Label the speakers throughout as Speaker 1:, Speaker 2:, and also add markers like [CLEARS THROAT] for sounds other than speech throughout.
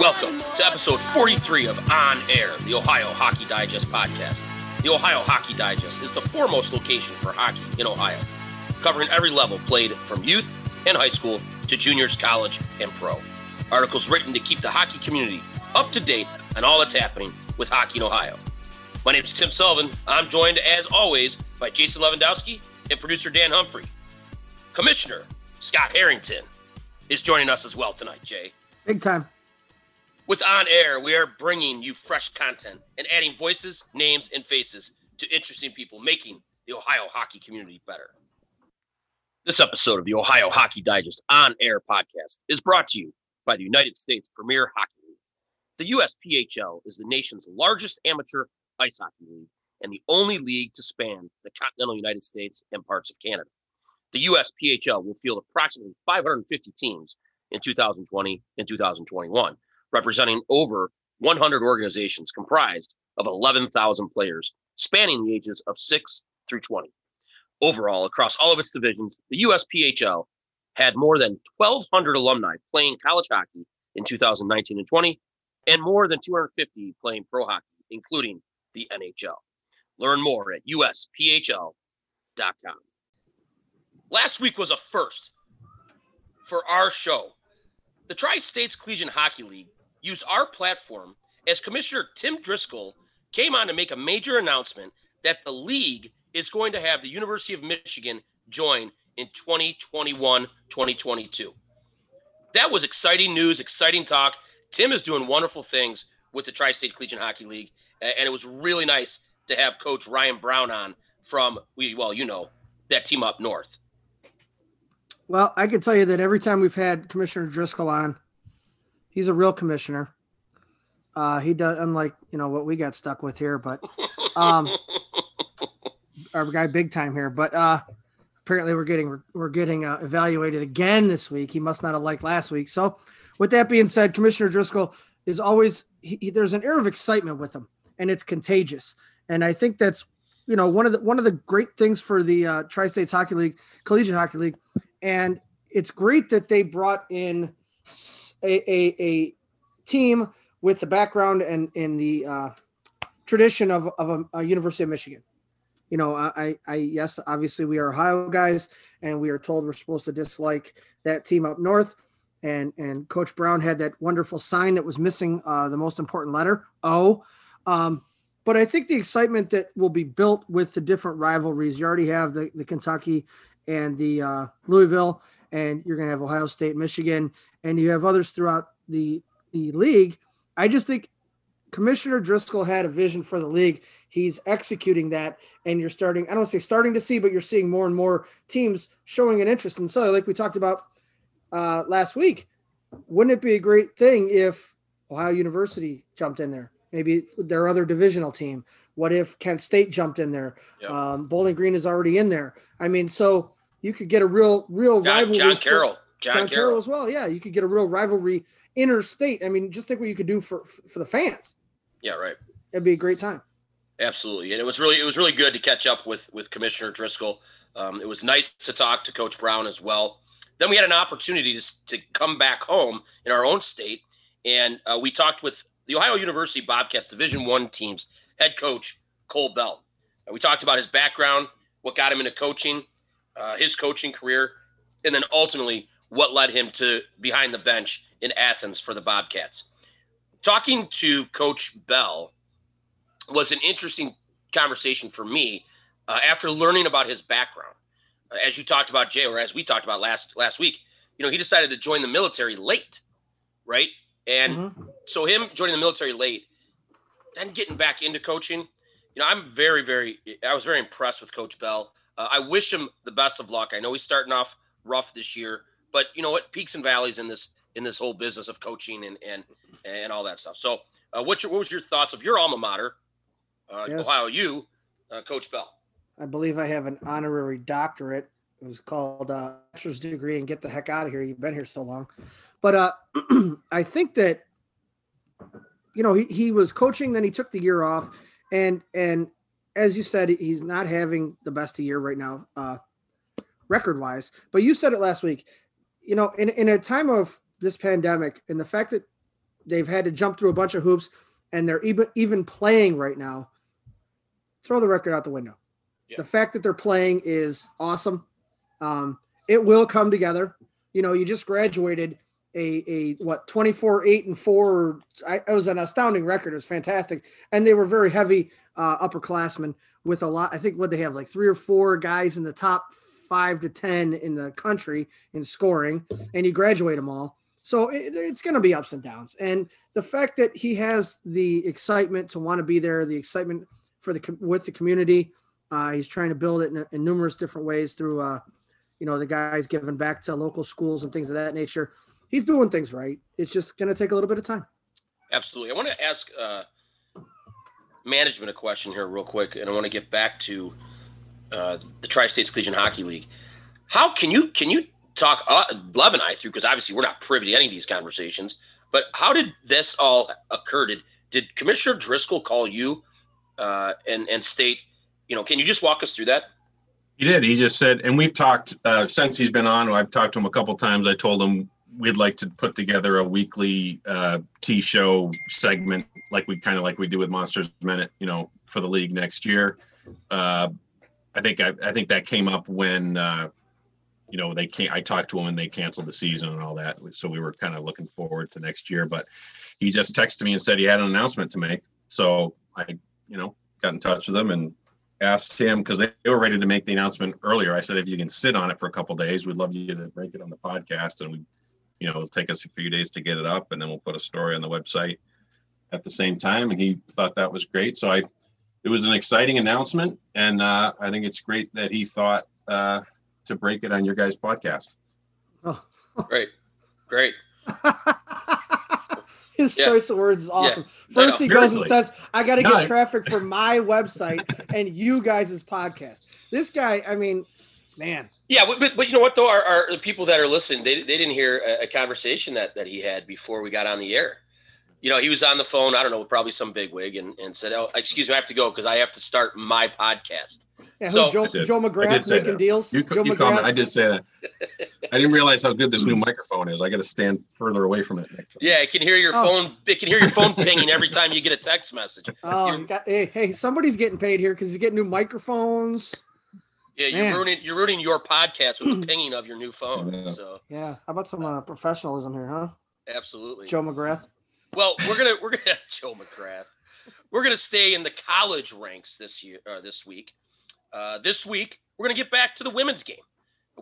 Speaker 1: Welcome to episode 43 of On Air, the Ohio Hockey Digest podcast. The Ohio Hockey Digest is the foremost location for hockey in Ohio, covering every level played from youth and high school to juniors, college, and pro. Articles written to keep the hockey community up to date on all that's happening with hockey in Ohio. My name is Tim Sullivan. I'm joined, as always, by Jason Lewandowski and producer Dan Humphrey. Commissioner Scott Harrington is joining us as well tonight, Jay.
Speaker 2: Big time.
Speaker 1: With On Air, we are bringing you fresh content and adding voices, names, and faces to interesting people, making the Ohio hockey community better. This episode of the Ohio Hockey Digest On Air podcast is brought to you by the United States Premier Hockey League. The USPHL is the nation's largest amateur ice hockey league and the only league to span the continental United States and parts of Canada. The USPHL will field approximately 550 teams in 2020 and 2021 representing over 100 organizations comprised of 11,000 players spanning the ages of 6 through 20. Overall, across all of its divisions, the USPHL had more than 1,200 alumni playing college hockey in 2019 and 20, and more than 250 playing pro hockey, including the NHL. Learn more at usphl.com. Last week was a first for our show. The Tri States Collegiate Hockey League used our platform as Commissioner Tim Driscoll came on to make a major announcement that the league is going to have the University of Michigan join in 2021 2022. That was exciting news, exciting talk. Tim is doing wonderful things with the Tri State Collegiate Hockey League. And it was really nice to have Coach Ryan Brown on from, well, you know, that team up north.
Speaker 2: Well, I can tell you that every time we've had Commissioner Driscoll on, he's a real commissioner. Uh, he does, unlike you know what we got stuck with here, but um, [LAUGHS] our guy big time here. But uh, apparently we're getting we're getting uh, evaluated again this week. He must not have liked last week. So, with that being said, Commissioner Driscoll is always he, he, there's an air of excitement with him, and it's contagious. And I think that's you know one of the one of the great things for the uh, Tri States Hockey League, Collegiate Hockey League, and it's great that they brought in a, a, a team with the background and in the uh, tradition of, of a, a, University of Michigan. You know, I, I, yes, obviously we are Ohio guys, and we are told we're supposed to dislike that team up north. And and Coach Brown had that wonderful sign that was missing uh, the most important letter O. Um, but I think the excitement that will be built with the different rivalries. You already have the, the Kentucky and the uh, Louisville, and you're going to have Ohio State, Michigan, and you have others throughout the the league. I just think Commissioner Driscoll had a vision for the league. He's executing that, and you're starting. I don't say starting to see, but you're seeing more and more teams showing an interest. And so, like we talked about uh, last week, wouldn't it be a great thing if Ohio University jumped in there? Maybe their other divisional team. What if Kent State jumped in there? Yep. Um, Bowling Green is already in there. I mean, so you could get a real, real
Speaker 1: John,
Speaker 2: rivalry.
Speaker 1: John Carroll.
Speaker 2: John, John Carroll. Carroll. as well. Yeah, you could get a real rivalry interstate. I mean, just think what you could do for for the fans.
Speaker 1: Yeah, right.
Speaker 2: It'd be a great time.
Speaker 1: Absolutely, and it was really it was really good to catch up with with Commissioner Driscoll. Um, it was nice to talk to Coach Brown as well. Then we had an opportunity to, to come back home in our own state, and uh, we talked with the Ohio University Bobcats Division One team's head coach Cole Bell. And we talked about his background, what got him into coaching, uh, his coaching career, and then ultimately what led him to behind the bench in Athens for the Bobcats. Talking to Coach Bell was an interesting conversation for me uh, after learning about his background. Uh, as you talked about, Jay, or as we talked about last last week, you know, he decided to join the military late, right? And mm-hmm. so him joining the military late, then getting back into coaching, you know, I'm very, very, I was very impressed with Coach Bell. Uh, I wish him the best of luck. I know he's starting off rough this year, but you know what? Peaks and valleys in this in this whole business of coaching and and and all that stuff. So, uh, what's your what was your thoughts of your alma mater, uh, yes. Ohio U, uh, Coach Bell?
Speaker 2: I believe I have an honorary doctorate. It was called uh, bachelor's degree. And get the heck out of here! You've been here so long. But uh, [CLEARS THROAT] I think that you know he, he was coaching. Then he took the year off, and and as you said, he's not having the best of year right now, uh, record wise. But you said it last week. You know, in, in a time of this pandemic and the fact that they've had to jump through a bunch of hoops, and they're even even playing right now. Throw the record out the window.
Speaker 1: Yeah.
Speaker 2: The fact that they're playing is awesome. Um, it will come together. You know, you just graduated a a what 24 8 and 4 I, it was an astounding record it was fantastic and they were very heavy uh upperclassmen with a lot i think what they have like three or four guys in the top five to ten in the country in scoring and you graduate them all so it, it's going to be ups and downs and the fact that he has the excitement to want to be there the excitement for the with the community uh, he's trying to build it in, in numerous different ways through uh you know the guys giving back to local schools and things of that nature he's doing things right. It's just going to take a little bit of time.
Speaker 1: Absolutely. I want to ask uh, management a question here, real quick, and I want to get back to uh, the Tri States Collegiate Hockey League. How can you can you talk uh, and I through because obviously we're not privy to any of these conversations, but how did this all occur? Did did Commissioner Driscoll call you uh, and and state, you know, can you just walk us through that?
Speaker 3: He did. He just said, and we've talked uh, since he's been on. I've talked to him a couple times. I told him we'd like to put together a weekly uh, T show segment, like we kind of like we do with Monsters Minute, you know, for the league next year. Uh, I think I, I think that came up when uh, you know they can't. I talked to him and they canceled the season and all that, so we were kind of looking forward to next year. But he just texted me and said he had an announcement to make. So I, you know, got in touch with him and asked him because they, they were ready to make the announcement earlier. I said if you can sit on it for a couple days, we'd love you to break it on the podcast, and we you know, it'll take us a few days to get it up and then we'll put a story on the website at the same time. And he thought that was great. So I, it was an exciting announcement. And uh, I think it's great that he thought uh, to break it on your guys' podcast.
Speaker 2: Oh,
Speaker 1: great. Great. [LAUGHS]
Speaker 2: His yeah. choice of words is awesome.
Speaker 1: Yeah.
Speaker 2: First, no, no, he goes and says, I got to get no, traffic for my website and you guys' podcast. This guy, I mean, man.
Speaker 1: Yeah, but, but you know what though, our, our the people that are listening, they, they didn't hear a, a, conversation that that he had before we got on the air. You know, he was on the phone. I don't know, probably some big wig, and, and said, "Oh, excuse me, I have to go because I have to start my podcast."
Speaker 2: Yeah, so Joe, Joe McGrath making
Speaker 3: that.
Speaker 2: deals.
Speaker 3: You,
Speaker 2: Joe
Speaker 3: you comment. I did say that. [LAUGHS] I didn't realize how good this new microphone is. I got to stand further away from it next time.
Speaker 1: Yeah, it can hear your oh. phone. It can hear your phone [LAUGHS] pinging every time you get a text message.
Speaker 2: Oh, got, hey, hey, somebody's getting paid here because you get new microphones.
Speaker 1: Yeah, you're Man. ruining you're ruining your podcast with the [CLEARS THROAT] pinging of your new phone. Yeah. So
Speaker 2: yeah, how about some uh, professionalism here, huh?
Speaker 1: Absolutely,
Speaker 2: Joe McGrath.
Speaker 1: Well, we're gonna we're gonna [LAUGHS] Joe McGrath. We're gonna stay in the college ranks this year uh, this week. Uh, this week we're gonna get back to the women's game.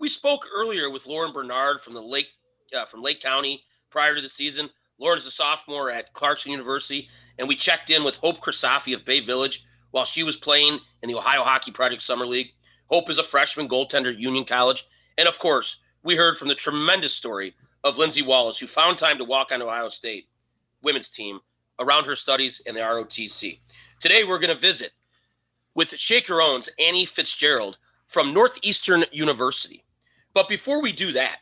Speaker 1: We spoke earlier with Lauren Bernard from the Lake uh, from Lake County prior to the season. Lauren's a sophomore at Clarkson University, and we checked in with Hope Krisafi of Bay Village while she was playing in the Ohio Hockey Project Summer League. Hope is a freshman goaltender at Union College. And of course, we heard from the tremendous story of Lindsay Wallace, who found time to walk on Ohio State women's team around her studies in the ROTC. Today, we're going to visit with Shaker Owens, Annie Fitzgerald from Northeastern University. But before we do that,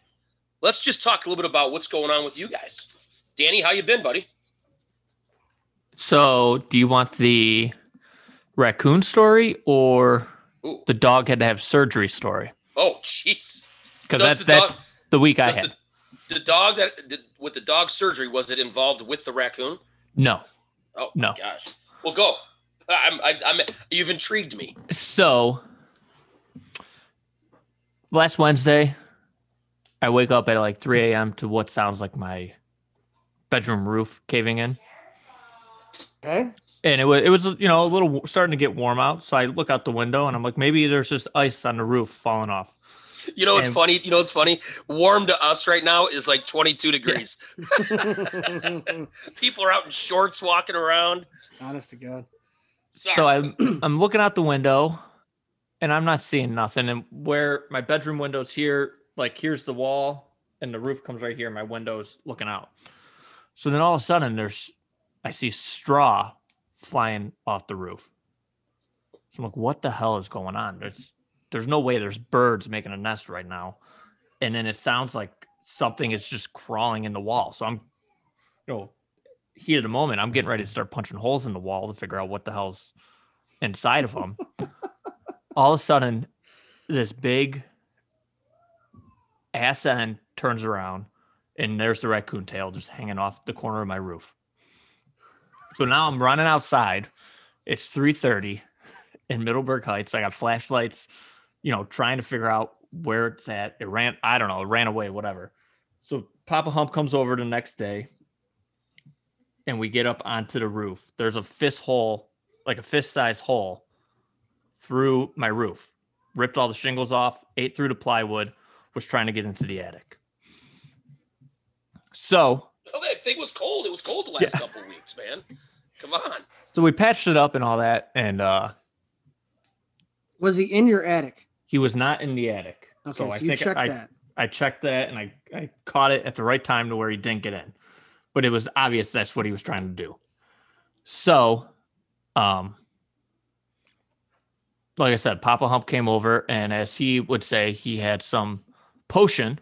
Speaker 1: let's just talk a little bit about what's going on with you guys. Danny, how you been, buddy?
Speaker 4: So, do you want the raccoon story or Ooh. the dog had to have surgery story.
Speaker 1: Oh, jeez.
Speaker 4: Because that, that's dog, the week I had.
Speaker 1: The, the dog that did, with the dog surgery was it involved with the raccoon?
Speaker 4: No.
Speaker 1: Oh
Speaker 4: no.
Speaker 1: gosh. Well, go. I'm, I, am i am you've intrigued me.
Speaker 4: So last Wednesday, I wake up at like 3 a.m. to what sounds like my bedroom roof caving in.
Speaker 2: Okay
Speaker 4: and it was it was you know a little starting to get warm out. So I look out the window and I'm like, maybe there's just ice on the roof falling off.
Speaker 1: You know what's and, funny? You know what's funny? Warm to us right now is like 22 degrees. Yeah. [LAUGHS] [LAUGHS] People are out in shorts walking around.
Speaker 2: Honest to God.
Speaker 4: Sorry. So I'm [CLEARS THROAT] I'm looking out the window and I'm not seeing nothing. And where my bedroom window's here, like here's the wall and the roof comes right here. My window's looking out. So then all of a sudden there's I see straw flying off the roof. So I'm like, what the hell is going on? There's there's no way there's birds making a nest right now. And then it sounds like something is just crawling in the wall. So I'm, you know, heat of the moment, I'm getting ready to start punching holes in the wall to figure out what the hell's inside of them. [LAUGHS] All of a sudden, this big ass end turns around and there's the raccoon tail just hanging off the corner of my roof. So now I'm running outside. It's 3:30 in Middleburg Heights. I got flashlights, you know, trying to figure out where it's at. It ran, I don't know, it ran away, whatever. So Papa Hump comes over the next day and we get up onto the roof. There's a fist hole, like a fist size hole through my roof. Ripped all the shingles off, ate through the plywood, was trying to get into the attic. So,
Speaker 1: Oh, that thing was cold. It was cold the last
Speaker 4: Yeah.
Speaker 1: couple weeks, man. Come on.
Speaker 4: so we patched it up and all that, and uh
Speaker 2: Was he in your attic?
Speaker 4: He was not in the attic.
Speaker 2: Okay,
Speaker 4: so
Speaker 2: so,
Speaker 4: I
Speaker 2: you
Speaker 4: think
Speaker 2: checked
Speaker 4: I,
Speaker 2: that.
Speaker 4: I checked that and I, I caught it at the right time to where he didn't get in. But it was obvious that's what he was trying to do. So, um, like I said, Papa Hump came over, and as he would say, he had some potion,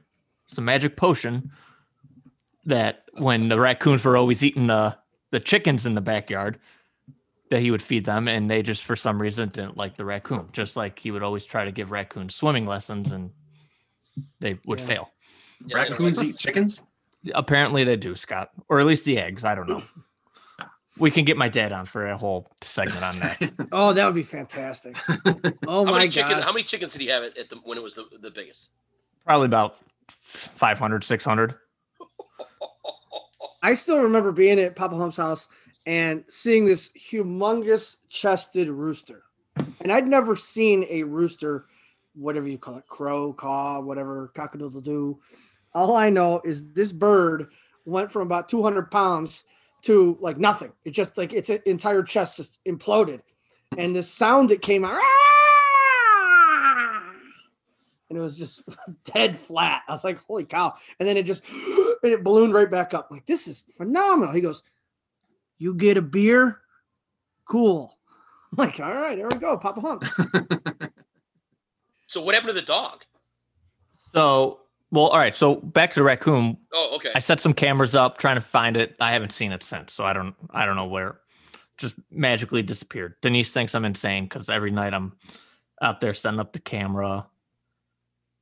Speaker 4: some magic potion that when the raccoons were always eating the the chickens in the backyard, that he would feed them, and they just for some reason didn't like the raccoon. Just like he would always try to give raccoons swimming lessons, and they would
Speaker 2: Yeah.
Speaker 4: fail.
Speaker 1: Yeah,
Speaker 3: Raccoons eat chickens?
Speaker 4: Apparently they do, Scott, or at least the eggs. I don't know. [COUGHS] We can get my dad on for a whole segment on that. [LAUGHS]
Speaker 2: Oh, that would be fantastic. [LAUGHS] Oh
Speaker 1: how
Speaker 2: my
Speaker 1: many chicken?
Speaker 2: god.
Speaker 1: How many chickens did he have at, at the when it was the, the biggest?
Speaker 4: Probably about 500, 600. [LAUGHS]
Speaker 2: I still remember being at Papa Hump's house and seeing this humongous chested rooster. And I'd never seen a rooster, whatever you call it, crow, caw, whatever, cockadoodle doo. All I know is this bird went from about 200 pounds to like nothing. It just like its entire chest just imploded. And the sound that came out, ah! and it was just [LAUGHS] dead flat. I was like, holy cow. And then it just, and it ballooned right back up. I'm like, this is phenomenal. He goes, you get a beer? Cool. I'm [LAUGHS] like, all right, there we go. Papa Hump. [LAUGHS]
Speaker 1: So what happened to the dog?
Speaker 4: So, well, all right. So back to the raccoon.
Speaker 1: Oh, okay.
Speaker 4: I set some cameras up trying to find it. I haven't seen it since, so I don't I don't know where. Just magically disappeared. Denise thinks I'm insane because every night I'm out there setting up the camera.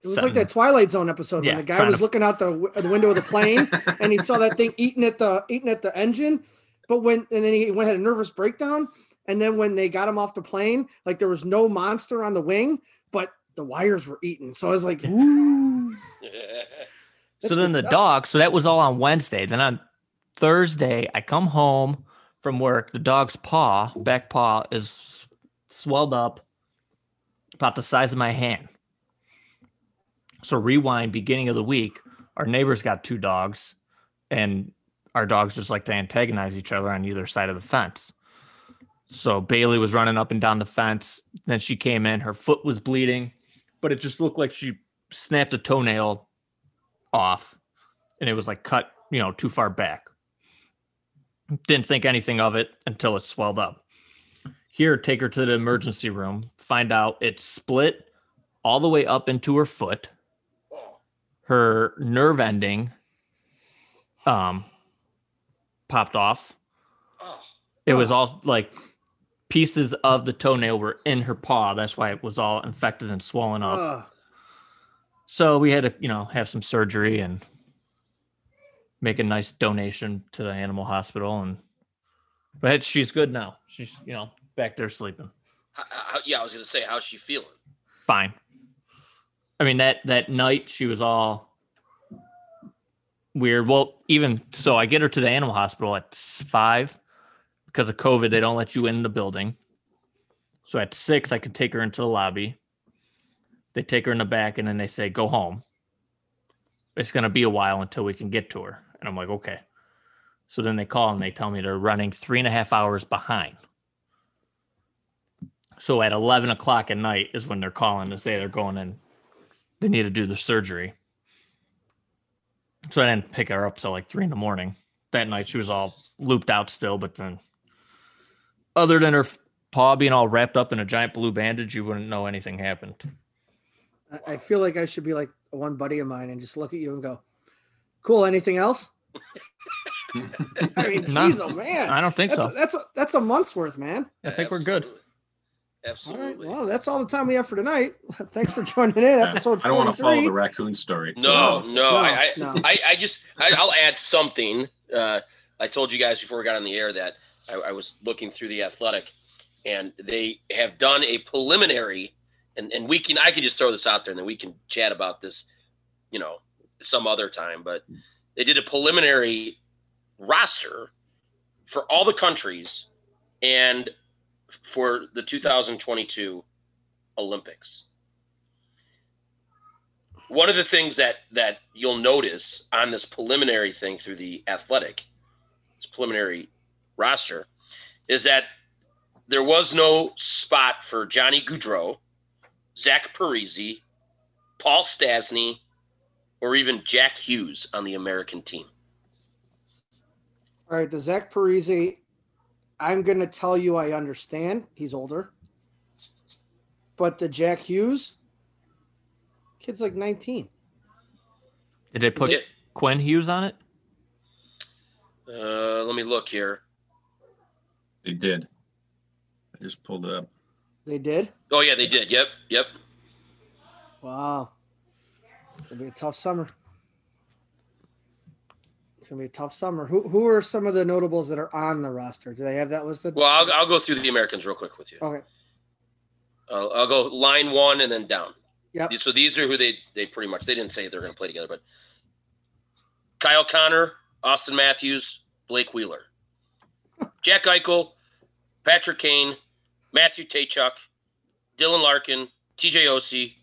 Speaker 2: It was
Speaker 4: setting-
Speaker 2: like that Twilight Zone episode
Speaker 4: Yeah,
Speaker 2: when the guy was
Speaker 4: to-
Speaker 2: looking out the, w- the window of the plane and he saw that thing eating at the eating at the engine. But when and then he went had a nervous breakdown. And then when they got him off the plane, like there was no monster on the wing, but the wires were eaten. So I was like, ooh. [LAUGHS]
Speaker 4: So then the
Speaker 2: stuff.
Speaker 4: dog, so that was all on Wednesday. Then on Thursday, I come home from work. The dog's paw, back paw, is swelled up about the size of my hand. So rewind, beginning of the week, our neighbors got two dogs, and our dogs just like to antagonize each other on either side of the fence. So Bailey was running up and down the fence. Then she came in, her foot was bleeding, but it just looked like she snapped a toenail off and it was like cut, you know, too far back. Didn't think anything of it until it swelled up. Here, take her to the emergency room, find out it's split all the way up into her foot. Her nerve ending um popped off.
Speaker 1: oh.
Speaker 4: It was all like pieces of the toenail were in her paw. That's why it was all infected and swollen up.
Speaker 2: Ugh.
Speaker 4: So we had to, you know, have some surgery and make a nice donation to the animal hospital. And but she's good now. She's, you know, back there sleeping.
Speaker 1: How- how- yeah, I was gonna say, how's she feeling?
Speaker 4: Fine. I mean that that night she was all weird. Well, even so, I get her to the animal hospital at five because of COVID. They don't let you in the building. So at six, I could take her into the lobby. They take her in the back, and then they say, "Go home." It's gonna be a while until we can get to her, and I'm like, "Okay." So then they call and they tell me they're running three and a half hours behind. So at 11 o'clock at night is when they're calling to say they're going in. They need to do the surgery. So I didn't pick her up till like three in the morning. That night she was all looped out still, but then other than her f- paw being all wrapped up in a giant blue bandage, you wouldn't know anything happened.
Speaker 2: I- I feel like I should be like one buddy of mine and just look at you and go, cool. Anything else? [LAUGHS] I mean,
Speaker 4: No.
Speaker 2: geez, oh man.
Speaker 4: I don't think
Speaker 2: That's,
Speaker 4: so.
Speaker 2: a, that's a that's a month's worth, man.
Speaker 4: I think we're good.
Speaker 1: Absolutely.
Speaker 2: All right. Well, that's all the time we have for tonight. [LAUGHS] Thanks for joining in. [LAUGHS] Episode
Speaker 3: I don't want to follow the raccoon story. so-
Speaker 1: No, no,
Speaker 2: No,
Speaker 1: I, I,
Speaker 2: no.
Speaker 1: I, I just, I, I'll add something. Uh, I told you guys before we got on the air that I, I was looking through the athletic, and they have done a preliminary, and and we can, I can just throw this out there, and then we can chat about this, you know, some other time. But they did a preliminary roster for all the countries, and for the 2022 Olympics one of the things that that you'll notice on this preliminary thing through the athletic preliminary roster is that there was no spot for Johnny Gaudreau, Zach Parise, Paul Stastny, or even Jack Hughes on the American team.
Speaker 2: All right, the Zach Parise, I'm going to tell you I understand. He's older. But the Jack Hughes, kid's like 19.
Speaker 4: Did they put
Speaker 1: Yeah,
Speaker 4: Quinn Hughes on it?
Speaker 1: uh, let me look here.
Speaker 3: They did. I just pulled it up.
Speaker 2: They did?
Speaker 1: Oh yeah, they did. Yep, yep.
Speaker 2: Wow. It's going to be a tough summer. It's going to be a tough summer. Who, who are some of the notables that are on the roster? Do they have that listed?
Speaker 1: Well, I'll, I'll go through the Americans real quick with you.
Speaker 2: okay.
Speaker 1: I'll, I'll go line one and then down.
Speaker 2: Yep.
Speaker 1: So these are who they they pretty much they didn't say they're going to play together, but Kyle Connor, Auston Matthews, Blake Wheeler, [LAUGHS] Jack Eichel, Patrick Kane, Matthew Tkachuk, Dylan Larkin, TJ Oshie,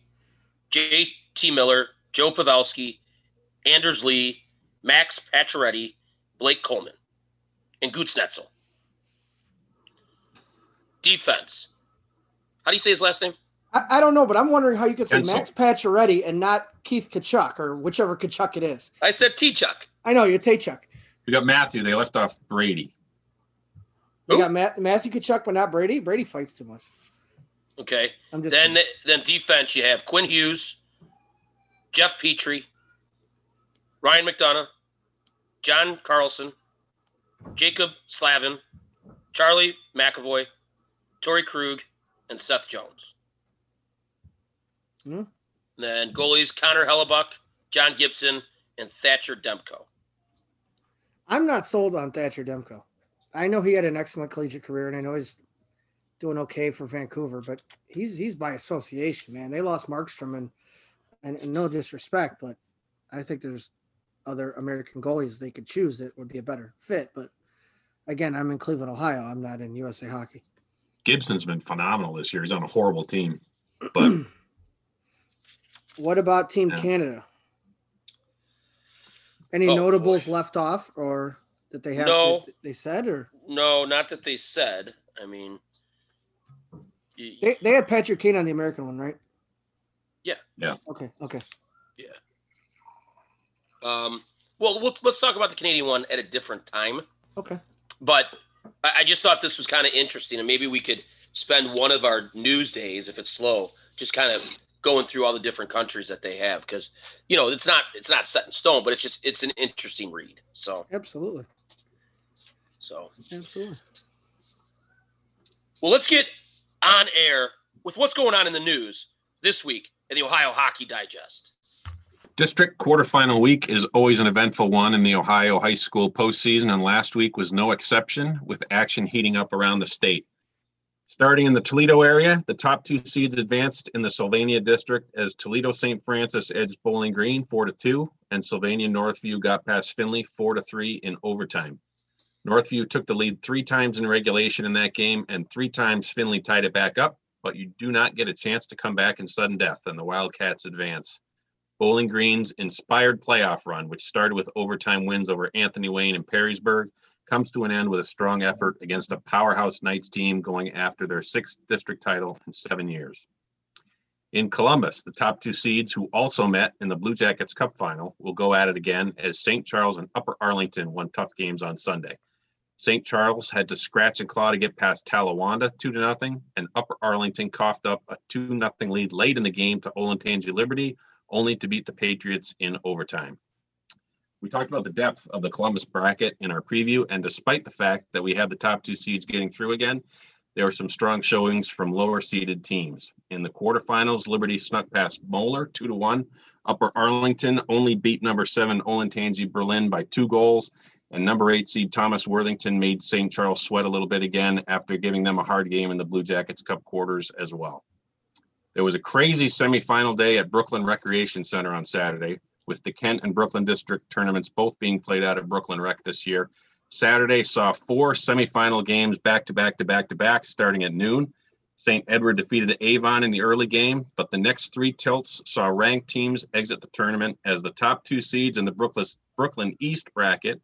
Speaker 1: J.T. Miller, Joe Pavelski, Anders Lee, Max Pacioretty, Blake Coleman, and Goots Netzel. Defense. How do you say his last name?
Speaker 2: I, I don't know, but I'm wondering how you could say
Speaker 3: Pencil.
Speaker 2: Max Pacioretty and not Keith Tkachuk or whichever Tkachuk it is.
Speaker 1: I said T-Chuck.
Speaker 2: I know, you're Tachuk.
Speaker 3: We got Matthew. They left off Brady.
Speaker 2: You
Speaker 1: Who?
Speaker 2: got Matt, Matthew Tkachuk, but not Brady. Brady fights too much.
Speaker 1: Okay.
Speaker 2: I'm just
Speaker 1: Then then defense, you have Quinn Hughes, Jeff Petry, Ryan McDonagh, John Carlson, Jaccob Slavin, Charlie McAvoy, Torey Krug, and Seth Jones.
Speaker 2: Hmm.
Speaker 1: Then goalies Connor Hellebuyck, John Gibson, and Thatcher Demko.
Speaker 2: I'm not sold on Thatcher Demko. I know he had an excellent collegiate career, and I know he's doing okay for Vancouver, but he's he's by association, man. They lost Markstrom, and, and, and no disrespect, but I think there's other American goalies they could choose that would be a better fit. But again, I'm in Cleveland, Ohio. I'm not in USA Hockey.
Speaker 3: Gibson's been phenomenal this year. He's on a horrible team, but [CLEARS THROAT]
Speaker 2: What about Team
Speaker 3: Yeah.
Speaker 2: Canada? Any
Speaker 1: Oh,
Speaker 2: notables
Speaker 1: boy.
Speaker 2: left off, or that they have?
Speaker 1: No.
Speaker 2: that they said, or
Speaker 1: No, not that they said. I mean,
Speaker 2: they they had Patrick Kane on the American one, right?
Speaker 1: Yeah.
Speaker 3: Yeah.
Speaker 2: Okay. Okay.
Speaker 1: Um, well, we'll let's talk about the Canadian one at a different time.
Speaker 2: Okay.
Speaker 1: But I, I just thought this was kind of interesting, and maybe we could spend one of our news days, if it's slow, just kind of going through all the different countries that they have, because you know it's not it's not set in stone, but it's just it's an interesting read. So
Speaker 2: Absolutely.
Speaker 1: so
Speaker 2: Absolutely.
Speaker 1: well, let's get on air with what's going on in the news this week in the Ohio Hockey Digest.
Speaker 3: District quarterfinal week is always an eventful one in the Ohio high school postseason, and last week was no exception, with action heating up around the state. Starting in the Toledo area, the top two seeds advanced in the Sylvania district as Toledo St. Francis edged Bowling Green four to two, and Sylvania Northview got past Findlay four to three in overtime. Northview took the lead three times in regulation in that game, and three times Findlay tied it back up, but you do not get a chance to come back in sudden death, and the Wildcats advance. Bowling Green's inspired playoff run, which started with overtime wins over Anthony Wayne and Perrysburg, comes to an end with a strong effort against a powerhouse Knights team going after their sixth district title in seven years. In Columbus, the top two seeds, who also met in the Blue Jackets Cup final, will go at it again as St. Charles and Upper Arlington won tough games on Sunday. St. Charles had to scratch and claw to get past Talawanda two to nothing, and Upper Arlington coughed up a two nothing lead late in the game to Olentangy Liberty, only to beat the Patriots in overtime. We talked about the depth of the Columbus bracket in our preview, and despite the fact that we have the top two seeds getting through again, There were some strong showings from lower seeded teams. In the quarterfinals, Liberty snuck past Moeller two to one. Upper Arlington only beat number seven Olentangy Berlin by two goals. And number eight seed Thomas Worthington made St. Charles sweat a little bit again after giving them a hard game in the Blue Jackets Cup quarters as well. There was a crazy semifinal day at Brooklyn Recreation Center on Saturday, with the Kent and Brooklyn District tournaments both being played out at Brooklyn Rec this year. Saturday saw four semifinal games back to back to back to back starting at noon. St. Edward defeated Avon in the early game, but the next three tilts saw ranked teams exit the tournament as the top two seeds in the Brooklyn, Brooklyn East bracket,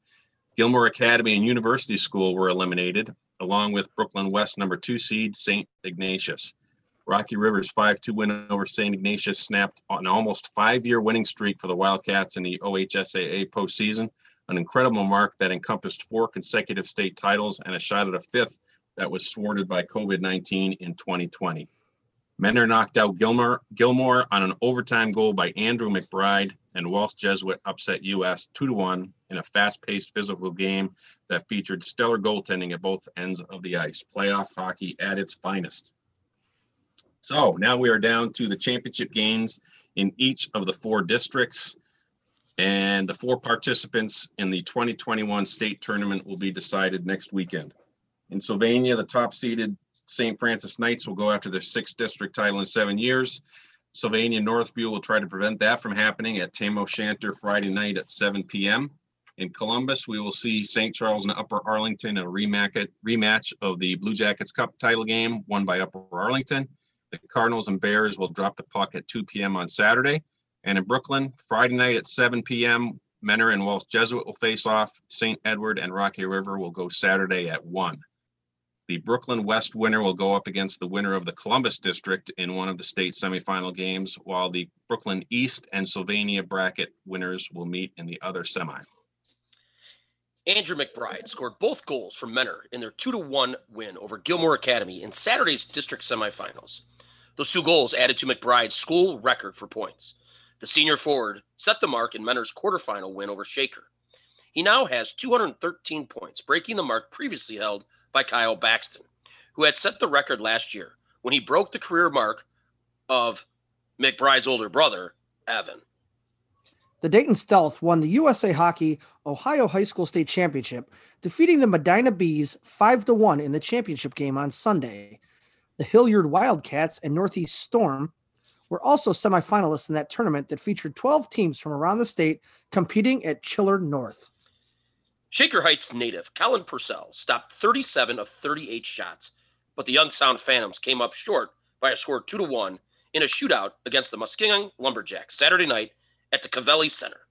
Speaker 3: Gilmour Academy and University School, were eliminated, along with Brooklyn West number two seed St. Ignatius. Rocky River's 5 2 win over St. Ignatius snapped an almost five year winning streak for the Wildcats in the OHSAA postseason, an incredible mark that encompassed four consecutive state titles and a shot at a fifth that was thwarted by COVID 19 in 2020. Mentor knocked out Gilmore, Gilmour on an overtime goal by Andrew McBride, and Walsh Jesuit upset US 2 1 in a fast paced physical game that featured stellar goaltending at both ends of the ice. Playoff hockey at its finest. So now we are down to the championship games in each of the four districts. And the four participants in the 2021 state tournament will be decided next weekend. In Sylvania, the top seeded St. Francis Knights will go after their sixth district title in seven years. Sylvania Northview will try to prevent that from happening at Tam O'Shanter Friday night at 7 p.m. In Columbus, we will see St. Charles and Upper Arlington in a rematch, rematch of the Blue Jackets Cup title game won by Upper Arlington. The Cardinals and Bears will drop the puck at 2 p.m. on Saturday. And in Brooklyn, Friday night at 7 p.m., Mentor and Walsh Jesuit will face off. St. Edward and Rocky River will go Saturday at 1. The Brooklyn West winner will go up against the winner of the Columbus District in one of the state semifinal games, while the Brooklyn East and Sylvania bracket winners will meet in the other semi.
Speaker 1: Andrew McBride scored both goals for Mentor in their 2 to 1 win over Gilmour Academy in Saturday's district semifinals. Those two goals added to McBride's school record for points. The senior forward set the mark in Mentor's quarterfinal win over Shaker. He now has 213 points, breaking the mark previously held by Kyle Baxton, who had set the record last year when he broke the career mark of McBride's older brother, Evan.
Speaker 2: The Dayton Stealth won the USA Hockey Ohio High School State Championship, defeating the Medina Bees 5 to 1 in the championship game on Sunday. The Hilliard Wildcats and Northeast Storm were also semifinalists in that tournament that featured 12 teams from around the state competing at Chiller North.
Speaker 1: Shaker Heights native Colin Purcell stopped 37 of 38 shots, but the Youngstown Phantoms came up short by a score 2 to 1 in a shootout against the Muskegon Lumberjacks Saturday night at the Covelli Center.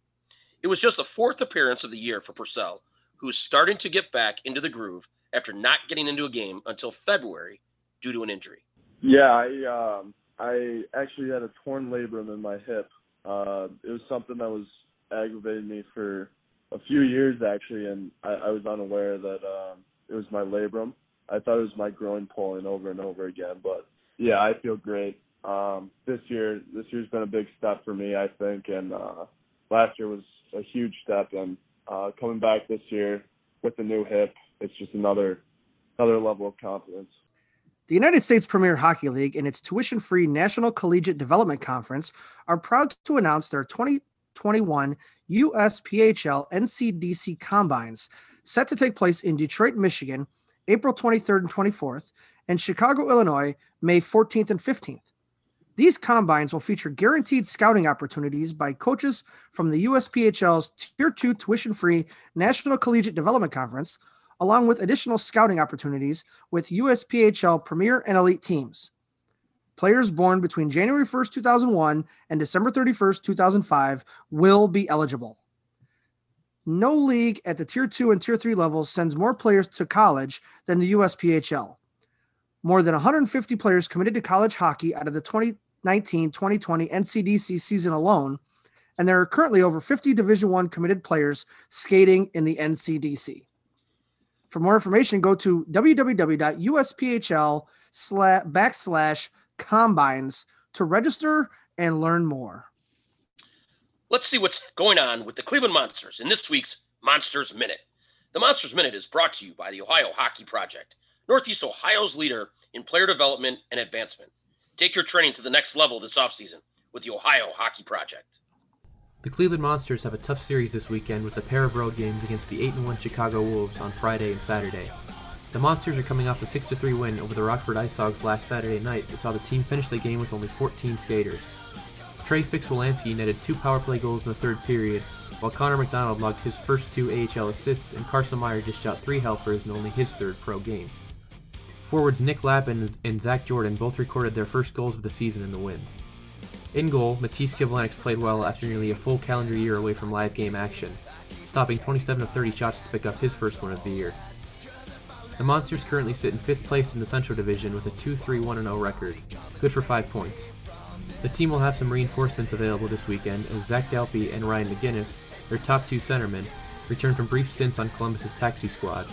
Speaker 1: It was just the fourth appearance of the year for Purcell, who is starting to get back into the groove after not getting into a game until February due to an injury.
Speaker 5: Yeah, I um, I actually had a torn labrum in my hip. Uh, it was something that was aggravating me for a few years actually, and I, I was unaware that um, it was my labrum. I thought it was my groin pulling over and over again, but yeah, I feel great. Um, this year, this year's been a big step for me, I think, and uh, last year was a huge step, and uh, coming back this year with the new hip, it's just another another level of confidence.
Speaker 2: The United States Premier Hockey League and its tuition free National Collegiate Development Conference are proud to announce their 2021 USPHL NCDC Combines, set to take place in Detroit, Michigan, April 23rd and 24th, and Chicago, Illinois, May 14th and 15th. These combines will feature guaranteed scouting opportunities by coaches from the USPHL's Tier 2 tuition free National Collegiate Development Conference, along with additional scouting opportunities with USPHL Premier and Elite teams. Players born between January 1st, 2001 and December 31st, 2005 will be eligible. No league at the Tier 2 and Tier 3 levels sends more players to college than the USPHL. More than 150 players committed to college hockey out of the 2019 2020 NCDC season alone, and there are currently over 50 Division 1 committed players skating in the NCDC. For more information, go to www.usphl backslash combines to register and learn more.
Speaker 1: Let's see what's going on with the Cleveland Monsters in this week's Monsters Minute. The Monsters Minute is brought to you by the Ohio Hockey Project, Northeast Ohio's leader in player development and advancement. Take your training to the next level this offseason with the Ohio Hockey Project.
Speaker 6: The Cleveland Monsters have a tough series this weekend with a pair of road games against the 8 1 Chicago Wolves on Friday and Saturday. The Monsters are coming off a 6 3 win over the Rockford Ice Hogs last Saturday night that saw the team finish the game with only 14 skaters. Trey Fix-Wolansky netted two power play goals in the third period, while Connor McDonald logged his first two AHL assists and Carson Meyer dished out three helpers in only his third pro game. Forwards Nick Lappin and Zach Jordan both recorded their first goals of the season in the win. In goal, Matiss Kivlenieks played well after nearly a full calendar year away from live game action, stopping 27 of 30 shots to pick up his first win of the year. The Monsters currently sit in fifth place in the Central Division with a 2-3-1-0 record, good for 5 points. The team will have some reinforcements available this weekend as Zach Dalpe and Ryan MacInnis, their top two centermen, return from brief stints on Columbus's taxi squad.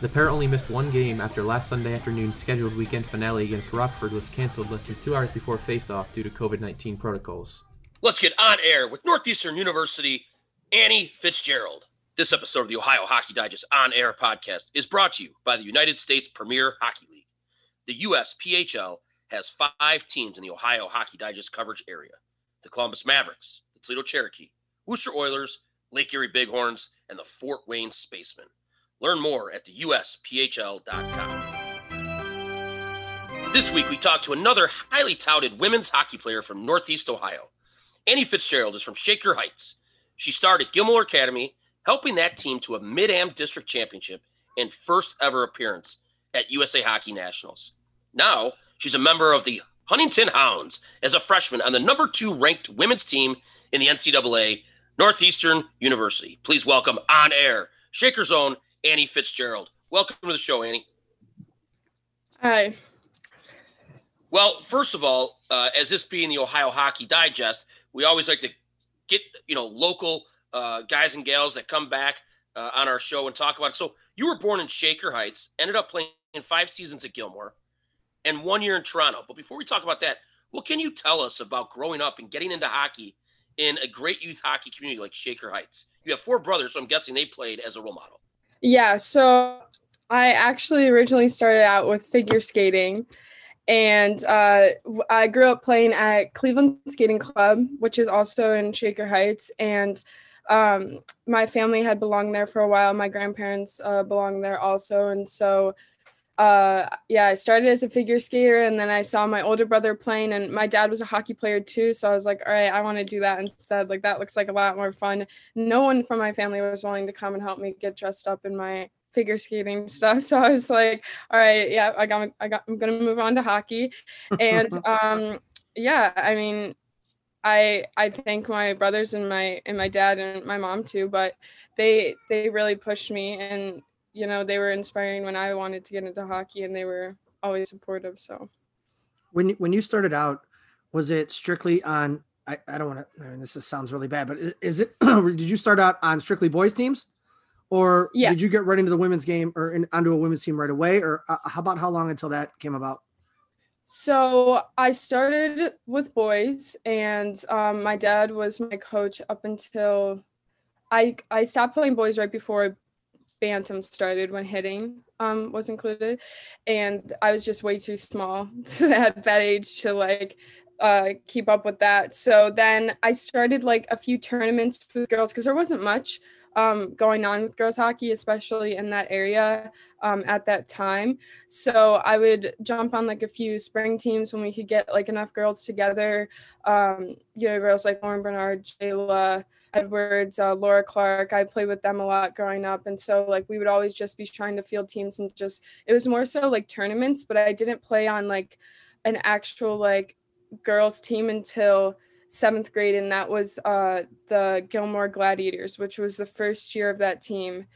Speaker 6: The pair only missed one game after last Sunday afternoon's scheduled weekend finale against Rockford was canceled less than two hours before face-off due to COVID-19 protocols.
Speaker 1: Let's get on air with Northeastern University, Annie Fitzgerald. This episode of the Ohio Hockey Digest On Air podcast is brought to you by the United States Premier Hockey League. The USPHL has five teams in the Ohio Hockey Digest coverage area the Columbus Mavericks, the Toledo Cherokee, Wooster Oilers, Lake Erie Bighorns, and the Fort Wayne Spacemen. Learn more at the USPHL.com. This week, we talked to another highly touted women's hockey player from Northeast Ohio. Annie Fitzgerald is from Shaker Heights. She started Gilmour Academy, helping that team to a Mid Am District Championship and first ever appearance at USA Hockey Nationals. Now, she's a member of the Huntington Hounds as a freshman on the number two ranked women's team in the NCAA, Northeastern University. Please welcome on air Shaker Zone, Annie Fitzgerald. Welcome to the show, Annie.
Speaker 7: Hi.
Speaker 1: Well, first of all, uh, as this being the Ohio Hockey Digest, we always like to get you know local uh, guys and gals that come back uh, on our show and talk about it. So you were born in Shaker Heights, ended up playing in five seasons at Gilmour, and one year in Toronto. But before we talk about that, what can you tell us about growing up and getting into hockey in a great youth hockey community like Shaker Heights? You have four brothers, so I'm guessing they played as a role model.
Speaker 7: Yeah, so I actually originally started out with figure skating. And uh, I grew up playing at Cleveland Skating Club, which is also in Shaker Heights. And um, my family had belonged there for a while. My grandparents uh, belonged there also. And so uh yeah i started as a figure skater and then i saw my older brother playing and my dad was a hockey player too so i was like all right i want to do that instead. Like that looks like a lot more fun. No one from my family was willing to come and help me get dressed up in my figure skating [LAUGHS] stuff so i was like all right yeah i got i got i'm gonna move on to hockey. And [LAUGHS] um yeah i mean I I thank my brothers and my and my dad and my mom too, but they they really pushed me and you know, they were inspiring when I wanted to get into hockey and they were always supportive. So
Speaker 2: when when you started out, was it strictly on I, I don't want to I mean, this is, sounds really bad, but is, is it [CLEARS THROAT] did you start out on strictly boys teams? Or
Speaker 7: yeah.
Speaker 2: did you get right into the women's game or in, onto a women's team right away? Or uh, how about how long until that came about?
Speaker 7: So I started with boys, and um, my dad was my coach up until I I stopped playing boys right before bantam started when hitting um, was included. And i was just way too small [LAUGHS] at that age to like uh, keep up with that. So then i started like a few tournaments with girls because there wasn't much um, going on with girls hockey especially in that area um, at that time so i would jump on like a few spring teams when we could get like enough girls together um, you know girls like lauren bernard jayla Edwards, uh, Laura Clark. I played with them a lot growing up. And so, like, we would always just be trying to field teams and just, it was more so like tournaments, but I didn't play on like an actual like girls team until seventh grade. And that was uh, the Gilmour Gladiators, which was the first year of that team.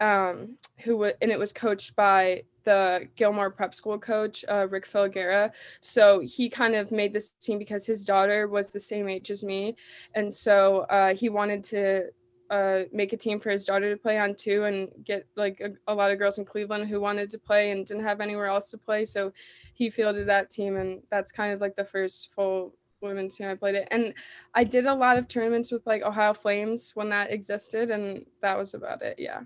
Speaker 7: Um, who w- and it was coached by the Gilmour Prep School coach, uh, Rick Filagera. So he kind of made this team because his daughter was the same age as me. And so uh, he wanted to uh, make a team for his daughter to play on too and get like a, a, lot of girls in Cleveland who wanted to play and didn't have anywhere else to play. So he fielded that team. And that's kind of like the first full women's team I played it. And I did a lot of tournaments with like Ohio Flames when that existed. And that was about it. Yeah.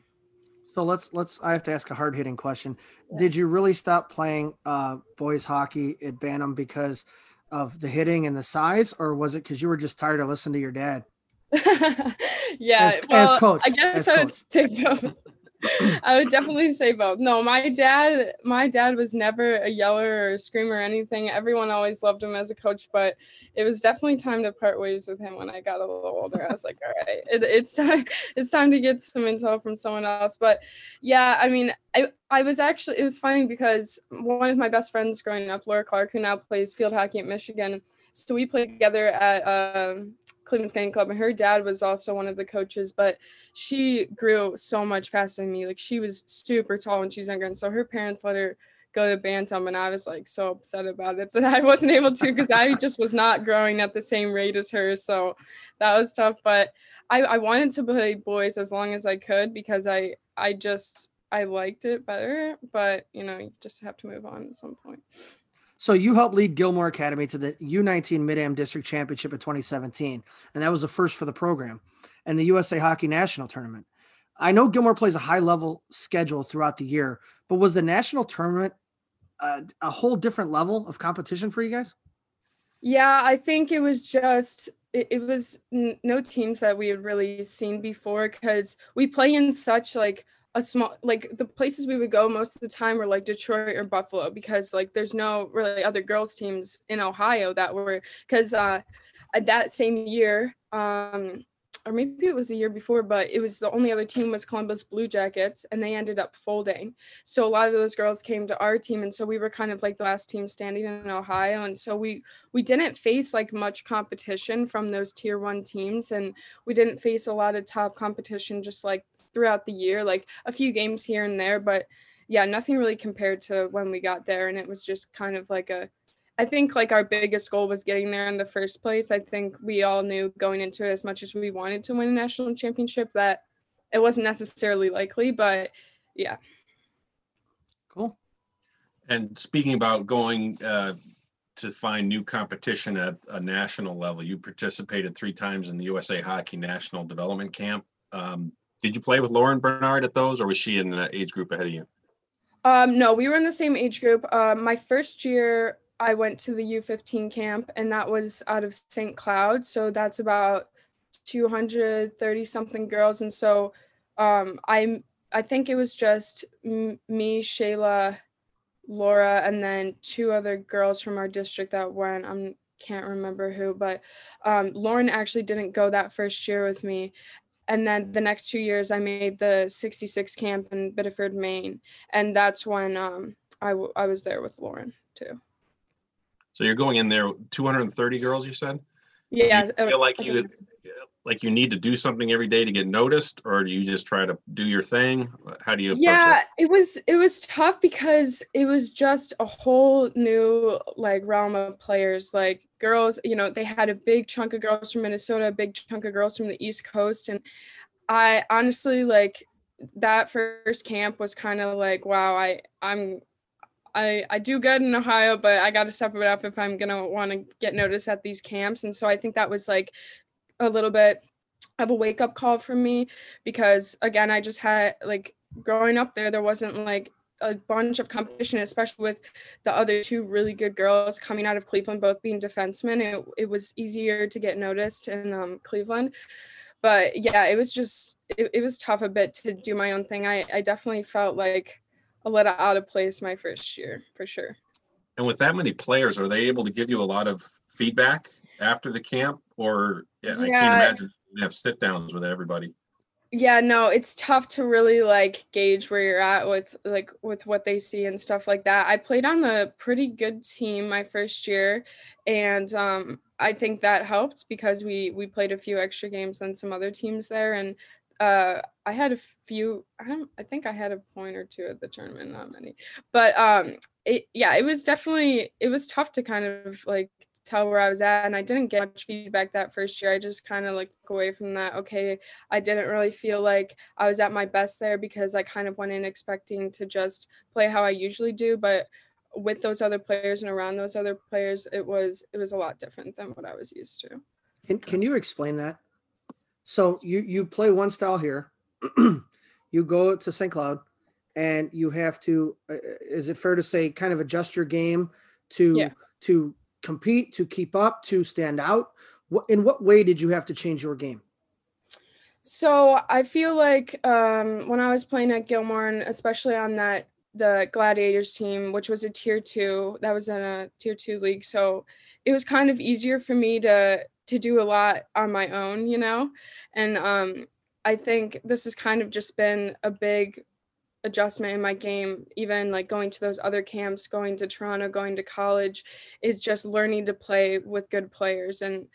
Speaker 2: So let's let's. I have to ask a hard hitting question. Did you really stop playing uh, boys hockey at Bantam because of the hitting and the size, or was it because you were just tired of listening to your dad? [LAUGHS]
Speaker 7: yeah,
Speaker 2: As- as coach,
Speaker 7: I guess
Speaker 2: as coach.
Speaker 7: say both. I would definitely say both. No, my dad, my dad was never a yeller or a screamer or anything. Everyone always loved him as a coach, but it was definitely time to part ways with him when I got a little older. I was like, all right, it, it's time, [LAUGHS] it's time to get some intel from someone else. But yeah, I mean, I, I was actually, it was funny because one of my best friends growing up, Laura Clark, who now plays field hockey at Michigan. So we played together at um, Cleveland Skating Club, and her dad was also one of the coaches. But she grew so much faster than me. Like she was super tall when she was younger, and so her parents let her go to bantam, and I was like so upset about it [LAUGHS] that I wasn't able to because I just was not growing at the same rate as her. So that was tough. But I, I wanted to play boys as long as I could because I I just I liked it better. But you know, you just have to move on at some point.
Speaker 2: So you helped lead Gilmour Academy to the U19 Mid-Am District Championship in 2017, and that was the first for the program, and the USA Hockey National Tournament. I know Gilmour plays a high-level schedule throughout the year, but was the national tournament uh, a whole different level of competition for you guys?
Speaker 7: Yeah, I think it was just it, was no teams that we had really seen before because we play in such like a small like the places we would go most of the time were like Detroit or Buffalo because like there's no really other girls teams in Ohio that were because uh at that same year um or maybe it was the year before but it was the only other team was Columbus Blue Jackets and they ended up folding. So a lot of those girls came to our team and so we were kind of like the last team standing in Ohio and so we we didn't face like much competition from those tier 1 teams and we didn't face a lot of top competition just like throughout the year like a few games here and there but yeah nothing really compared to when we got there and it was just kind of like a I think like our biggest goal was getting there in the first place. I think we all knew going into it as much as we wanted to win a national championship that it wasn't necessarily likely, but yeah.
Speaker 2: Cool.
Speaker 3: And speaking about going uh, to find new competition at a national level, you participated three times in the USA Hockey National Development Camp. Um, did you play with Lauren Bernard at those, or was she in the age group ahead of you?
Speaker 7: Um, no, we were in the same age group. Um, my first year, I went to the U15 camp, and that was out of St. Cloud. So that's about 230 something girls. And so um, I'm, I think it was just m- me, Shayla, Laura, and then two other girls from our district that went. I can't remember who, but um, Lauren actually didn't go that first year with me. And then the next two years, I made the 66 camp in Biddeford, Maine. And that's when um, I, w- I was there with Lauren too.
Speaker 3: So you're going in there, 230 girls, you said?
Speaker 7: Yeah.
Speaker 3: Do you feel like you like you need to do something every day to get noticed, or do you just try to do your thing? How do you approach
Speaker 7: yeah
Speaker 3: it?
Speaker 7: it was it was tough because it was just a whole new like realm of players like girls you know they had a big chunk of girls from minnesota a big chunk of girls from the east coast and i honestly like that first camp was kind of like wow i i'm I, I do good in Ohio, but I got to step it up if I'm going to want to get noticed at these camps. And so I think that was like a little bit of a wake up call for me because, again, I just had like growing up there, there wasn't like a bunch of competition, especially with the other two really good girls coming out of Cleveland, both being defensemen. It, it was easier to get noticed in um, Cleveland. But yeah, it was just, it, it was tough a bit to do my own thing. I, I definitely felt like a little out of place my first year for sure.
Speaker 3: And with that many players, are they able to give you a lot of feedback after the camp? Or yeah, I can't imagine you have sit downs with everybody.
Speaker 7: yeah no it's tough to really like gauge where you're at with like with what they see and stuff like that i played on a pretty good team my first year and um i think that helped because we we played a few extra games than some other teams there and uh i had a few i don't i think i had a point or two at the tournament not many but um it yeah it was definitely it was tough to kind of like tell where I was at and I didn't get much feedback that first year. I just kind of like away from that. Okay, I didn't really feel like I was at my best there because I kind of went in expecting to just play how I usually do, but with those other players and around those other players, it was it was a lot different than what I was used to.
Speaker 2: Can can you explain that? So you you play one style here, [CLEARS THROAT] you go to St. Cloud and you have to uh, is it fair to say kind of adjust your game to
Speaker 7: Yeah.
Speaker 2: to compete, to keep up, to stand out? In what way did you have to change your game?
Speaker 7: So I feel like um, when I was playing at Gilmour, and especially on that the Gladiators team, which was a tier two, that was in a tier two league, so it was kind of easier for me to to do a lot on my own, you know. And um, I think this has kind of just been a big adjustment in my game. Even like going to those other camps, going to Toronto, going to college, is just learning to play with good players and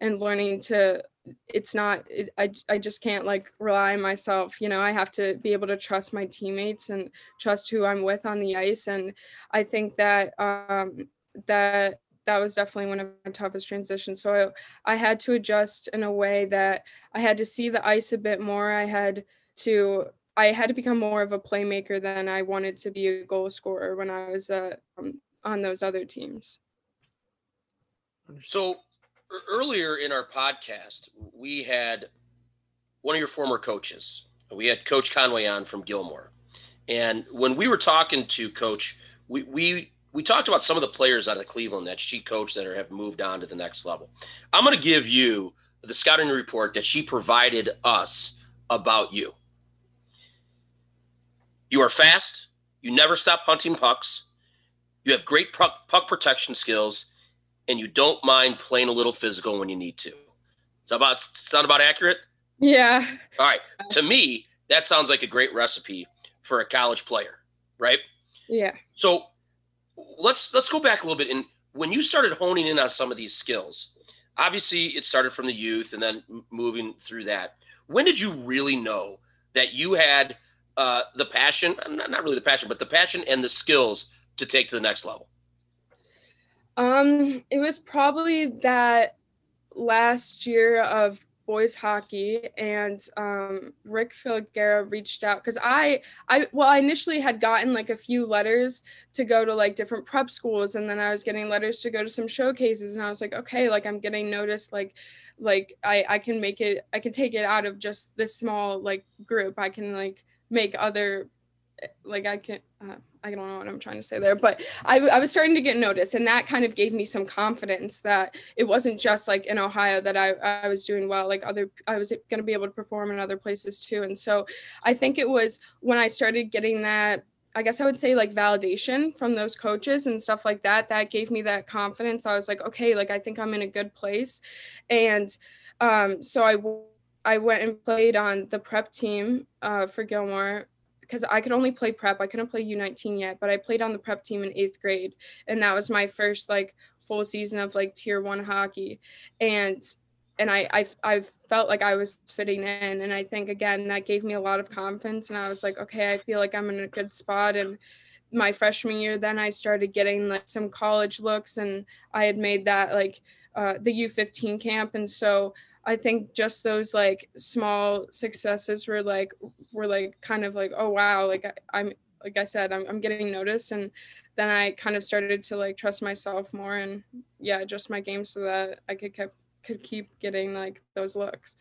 Speaker 7: and learning to it's not it, I, I just can't like rely on myself you know i have to be able to trust my teammates and trust who i'm with on the ice and i think that um that that was definitely one of my toughest transitions. So I, I had to adjust in a way that i had to see the ice a bit more. I had to i had to become more of a playmaker than i wanted to be a goal scorer when i was uh, um, on those other teams.
Speaker 1: So earlier in our podcast, we had one of your former coaches. We had Coach Conway on from Gilmour, and when we were talking to Coach, we we we talked about some of the players out of Cleveland that she coached that are, have moved on to the next level. I'm going to give you the scouting report that she provided us about you. You are fast. You never stop hunting pucks. You have great puck, puck protection skills and you don't mind playing a little physical when you need to. Is that about sound about accurate?
Speaker 7: yeah
Speaker 1: All right. To me, that sounds like a great recipe for a college player, right?
Speaker 7: yeah
Speaker 1: So let's let's go back a little bit. And when you started honing in on some of these skills, obviously it started from the youth and then moving through that. When did you really know that you had uh, the passion, not not really the passion, but the passion and the skills to take to the next level?
Speaker 7: Um, it was probably that last year of boys hockey and um Rick Filgera reached out because I I well I initially had gotten like a few letters to go to like different prep schools and then I was getting letters to go to some showcases and I was like okay like I'm getting noticed like like I I can make it I can take it out of just this small like group. I can like make other like I can uh, I don't know what I'm trying to say there, but I, I was starting to get noticed, and that kind of gave me some confidence that it wasn't just like in Ohio that I, I was doing well. Like other, I was going to be able to perform in other places too. And so I think it was when I started getting that. I guess I would say like validation from those coaches and stuff like that. That gave me that confidence. I was like, okay, like I think I'm in a good place, and um, so I I went and played on the prep team uh, for Gilmour because I could only play prep. I couldn't play U19 yet, but I played on the prep team in eighth grade. And that was my first like full season of like tier one hockey. And and I, I I felt like I was fitting in. And I think again that gave me a lot of confidence. And I was like, okay, I feel like I'm in a good spot. And my freshman year, then I started getting like some college looks and I had made that like uh, the U15 camp. And so I think just those like small successes were like were like kind of like oh wow like I, I'm like I said I'm I'm getting noticed and then I kind of started to like trust myself more and yeah adjust my game so that I could keep could keep getting like those looks.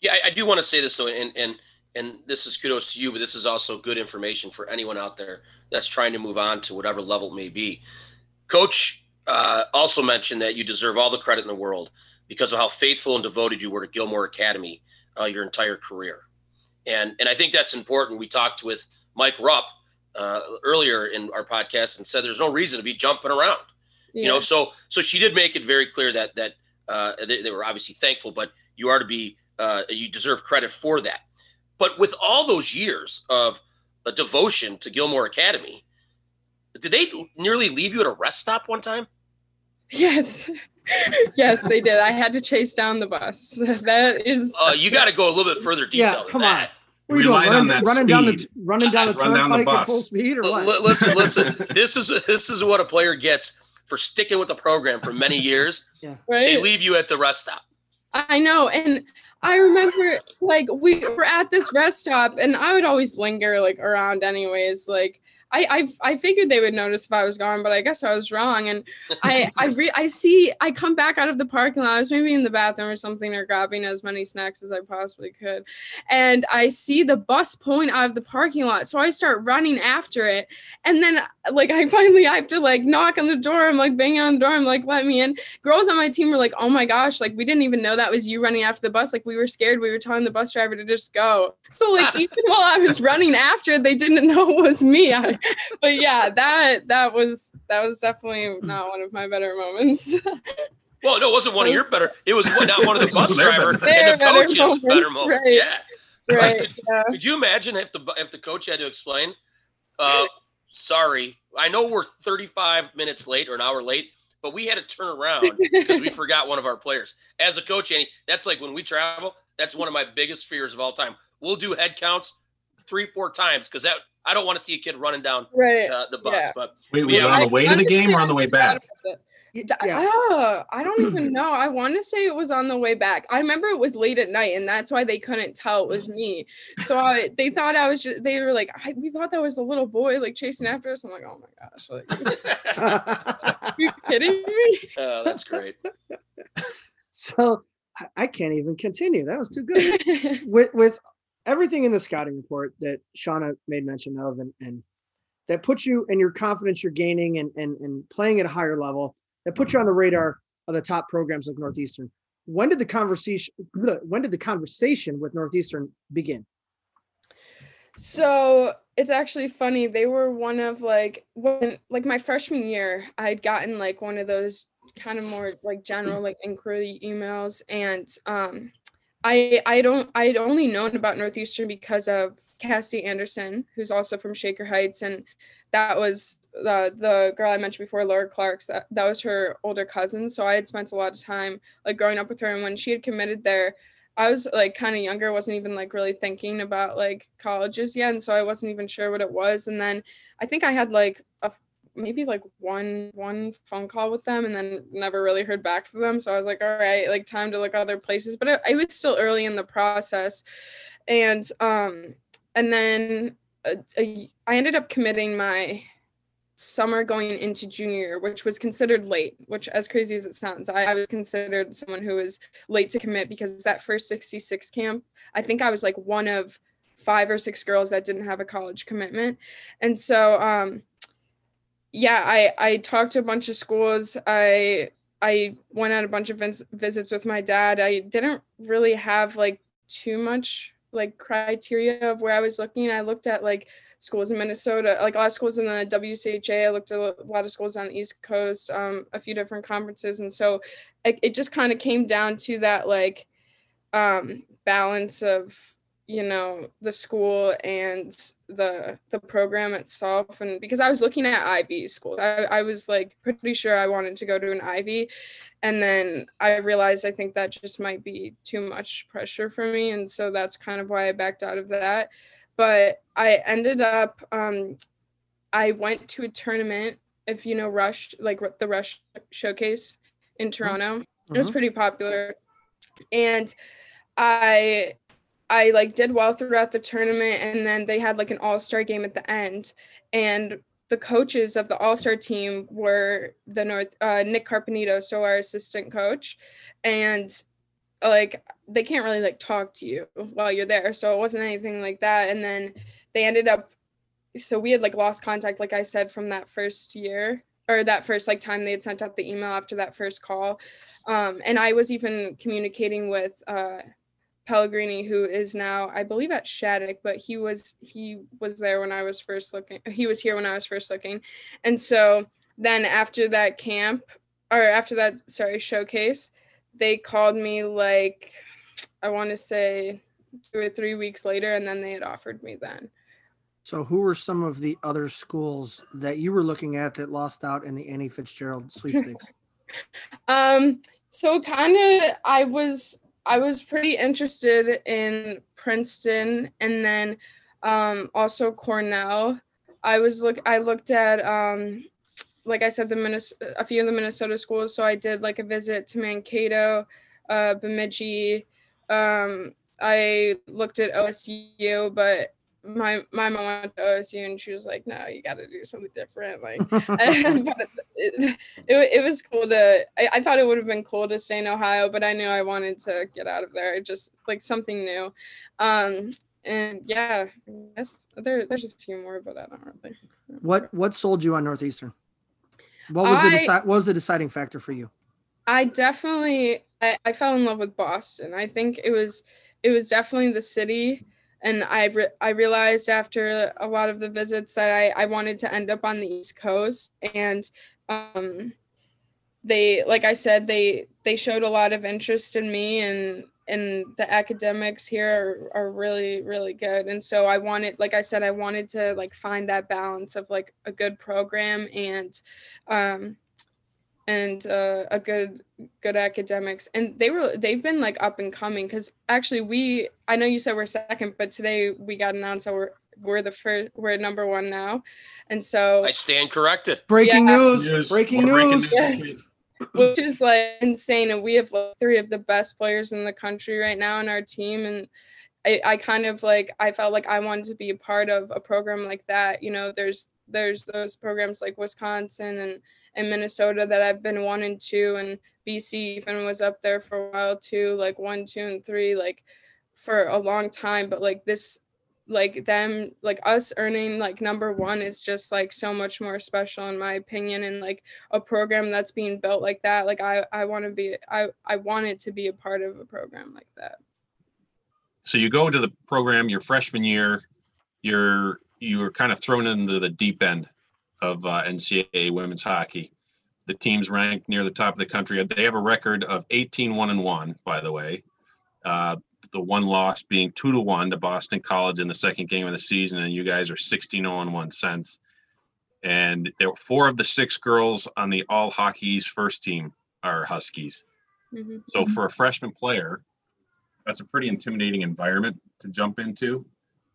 Speaker 1: Yeah, I, I do want to say this though, and and and this is kudos to you, but this is also good information for anyone out there that's trying to move on to whatever level it may be. Coach uh, also mentioned that you deserve all the credit in the world because of how faithful and devoted you were to Gilmour Academy uh, your entire career, and and I think that's important. We talked with Mike Rupp uh, earlier in our podcast and said there's no reason to be jumping around.
Speaker 7: Yeah.
Speaker 1: You know, so so she did make it very clear that that uh, they, they were obviously thankful, but you are to be uh, you deserve credit for that. But with all those years of a devotion to Gilmour Academy, did they nearly leave you at a rest stop one time?
Speaker 7: Yes. Yes, they did. I had to chase down the bus. [LAUGHS] that is
Speaker 1: Uh, you got to go a little bit further detail.
Speaker 2: Yeah,
Speaker 1: than
Speaker 2: come
Speaker 1: that.
Speaker 2: What are you doing?
Speaker 3: Relied on
Speaker 2: Running,
Speaker 3: that
Speaker 2: running down the
Speaker 3: speed.
Speaker 2: running down the
Speaker 3: Run down the
Speaker 2: turnpike at
Speaker 3: bus.
Speaker 2: full speed or what?
Speaker 1: listen, listen. [LAUGHS] This is this is what a player gets for sticking with the program for many years. [LAUGHS] yeah.
Speaker 7: right.
Speaker 1: They leave you at the rest stop.
Speaker 7: I know. And I remember like we were at this rest stop and I would always linger like around anyways. Like I, I I figured they would notice if I was gone, but I guess I was wrong. And I [LAUGHS] I re- I see I come back out of the parking lot. I was maybe in the bathroom or something, or grabbing as many snacks as I possibly could, and I see the bus pulling out of the parking lot. So I start running after it, and then like I [LAUGHS] finally I have to like knock on the door. I'm like banging on the door. I'm like, let me in. Girls on my team were like, oh my gosh, like we didn't even know that was you running after the bus. Like we were scared. We were telling the bus driver to just go. So like [LAUGHS] even while I was running after, they didn't know it was me. I, [LAUGHS] but yeah, that that was that was definitely not one of my better moments. [LAUGHS]
Speaker 1: Well, no, it wasn't one of your better. It was not one of the [LAUGHS] bus
Speaker 3: Their
Speaker 1: driver and the
Speaker 7: better
Speaker 1: coach's
Speaker 7: moments,
Speaker 1: better moments.
Speaker 7: right.
Speaker 1: Yeah.
Speaker 7: right. Yeah.
Speaker 1: Could you imagine if the if the coach had to explain? Uh, sorry, I know we're 35 minutes late or an hour late, but we had to turn around because we forgot one of our players. As a coach, Annie, that's like when we travel. That's one of my biggest fears of all time. We'll do head counts three, four times because that I don't want to see a kid running down
Speaker 7: Right.
Speaker 1: uh, the bus.
Speaker 7: Yeah.
Speaker 1: But
Speaker 3: Wait, was
Speaker 1: Yeah,
Speaker 3: it on the
Speaker 7: I
Speaker 3: way to the game or on the way back?
Speaker 2: Yeah.
Speaker 7: Oh, I don't even [CLEARS THROAT] know. I want to say it was on the way back. I remember it was late at night, and that's why they couldn't tell it was me. So I, they thought I was just. They were like, I, "We thought that was a little boy like chasing after us." I'm like, "Oh my gosh! Like, [LAUGHS] [LAUGHS] are you kidding me?"
Speaker 1: uh, [LAUGHS] that's great.
Speaker 2: so I- I can't even continue. That was too good. with with everything in the scouting report that Shauna made mention of and, and that puts you and your confidence you're gaining and, and and playing at a higher level that puts you on the radar of the top programs like Northeastern. When did the conversation when did the conversation with Northeastern begin?
Speaker 7: So it's actually funny. They were one of like when like my freshman year, I'd gotten like one of those kind of more like general like inquiry emails, and um, I I don't I'd only known about Northeastern because of Cassie Anderson, who's also from Shaker Heights, and that was the the girl I mentioned before, Laura Clark's. That that was her older cousin. So I had spent a lot of time like growing up with her, and when she had committed there. I was like kind of younger, wasn't even like really thinking about like colleges yet, and so I wasn't even sure what it was. And then I think I had like a maybe like one one phone call with them, and then never really heard back from them. So I was like, all right, like time to look other places. But i, it was still early in the process, and um, and then uh, I ended up committing my summer going into junior which was considered late, which as crazy as it sounds, I, I was considered someone who was late to commit because that first 66 camp, I think I was like one of five or six girls that didn't have a college commitment. And so um yeah, I I talked to a bunch of schools. I I went on a bunch of vis- visits with my dad. I didn't really have like too much like criteria of where I was looking. I looked at like schools in Minnesota, like a lot of schools in the WCHA. I looked at a lot of schools on the East Coast, um, a few different conferences, and so it, it just kind of came down to that like um, balance of you know the school and the the program itself and because i was looking at ivy schools I, I was like pretty sure i wanted to go to an ivy and then i realized i think that just might be too much pressure for me and so that's kind of why i backed out of that but i ended up um i went to a tournament if you know rush like the rush showcase in toronto it was
Speaker 2: Mhm.
Speaker 7: pretty popular and i I like did well throughout the tournament and then they had like an all-star game at the end. And the coaches of the all-star team were the North uh, Nick Carpenito so our assistant coach. And like they can't really like talk to you while you're there so it wasn't anything like that. And then they ended up so we had like lost contact like I said from that first year or that first like time they had sent out the email after that first call. Um and I was even communicating with uh Pellegrini, who is now, I believe, at Shattuck, but he was he was there when I was first looking. He was here when I was first looking, and so then after that camp, or after that, sorry, showcase, they called me like I want to say two or three weeks later, and then they had offered me then.
Speaker 2: So who were some of the other schools that you were looking at that lost out in the Annie Fitzgerald sweepstakes? [LAUGHS]
Speaker 7: Um, so kind of, I was I was pretty interested in Princeton and then um, also Cornell. I was look I looked at um, like I said the Minnesota, a few of the Minnesota schools. So I did like a visit to Mankato, uh, Bemidji. Um, I looked at OSU, but my my mom went to OSU and she was like, "No, you got to do something different." Like, [LAUGHS] [LAUGHS] it, it, it was cool to. I, I thought it would have been cool to stay in Ohio, but I knew I wanted to get out of there, just like something new. Um, and yeah, I guess there there's a few more, but I don't really.
Speaker 2: what what sold you on Northeastern? What was the
Speaker 7: I-
Speaker 2: deci- what was the deciding factor for you?
Speaker 7: I definitely I, I fell in love with Boston. I think it was it was definitely the city and I re- I realized after a lot of the visits that I I wanted to end up on the East Coast. And um they like I said they they showed a lot of interest in me and and the academics here are, are really really good. And so i wanted like i said i wanted to like find that balance of like a good program and um and uh, a good good academics and they were they've been like up and coming because actually we i know you said we're second but today we got announced that we're we're the first we're number one now and so
Speaker 1: I stand corrected.
Speaker 2: Breaking
Speaker 7: Yeah.
Speaker 2: news!
Speaker 3: News.
Speaker 2: Breaking
Speaker 3: More breaking
Speaker 2: news!
Speaker 3: news.
Speaker 7: Yes. which is like insane and we have like, three of the best players in the country right now in our team and I, I kind of like i felt like i wanted to be a part of a program like that you know there's there's those programs like wisconsin and and minnesota that i've been one and two and bc even was up there for a while too like one two and three like for a long time but like this like them like us earning like number one is just like so much more special in my opinion and like a program that's being built like that like i i want to be i i wanted to be a part of a program like that.
Speaker 3: So you go to the program your freshman year, you're you were kind of thrown into the deep end of uh, NCAA women's hockey. The team's ranked near the top of the country. They have a record of 18 1 and 1, by the way. Uh, the one loss being 2 to 1 to Boston College in the second game of the season, and you guys are 16 0 and 1 cents. And there were four of the six girls on the All Hockey's first team are Huskies.
Speaker 7: Mhm.
Speaker 3: So for a freshman player, that's a pretty intimidating environment to jump into.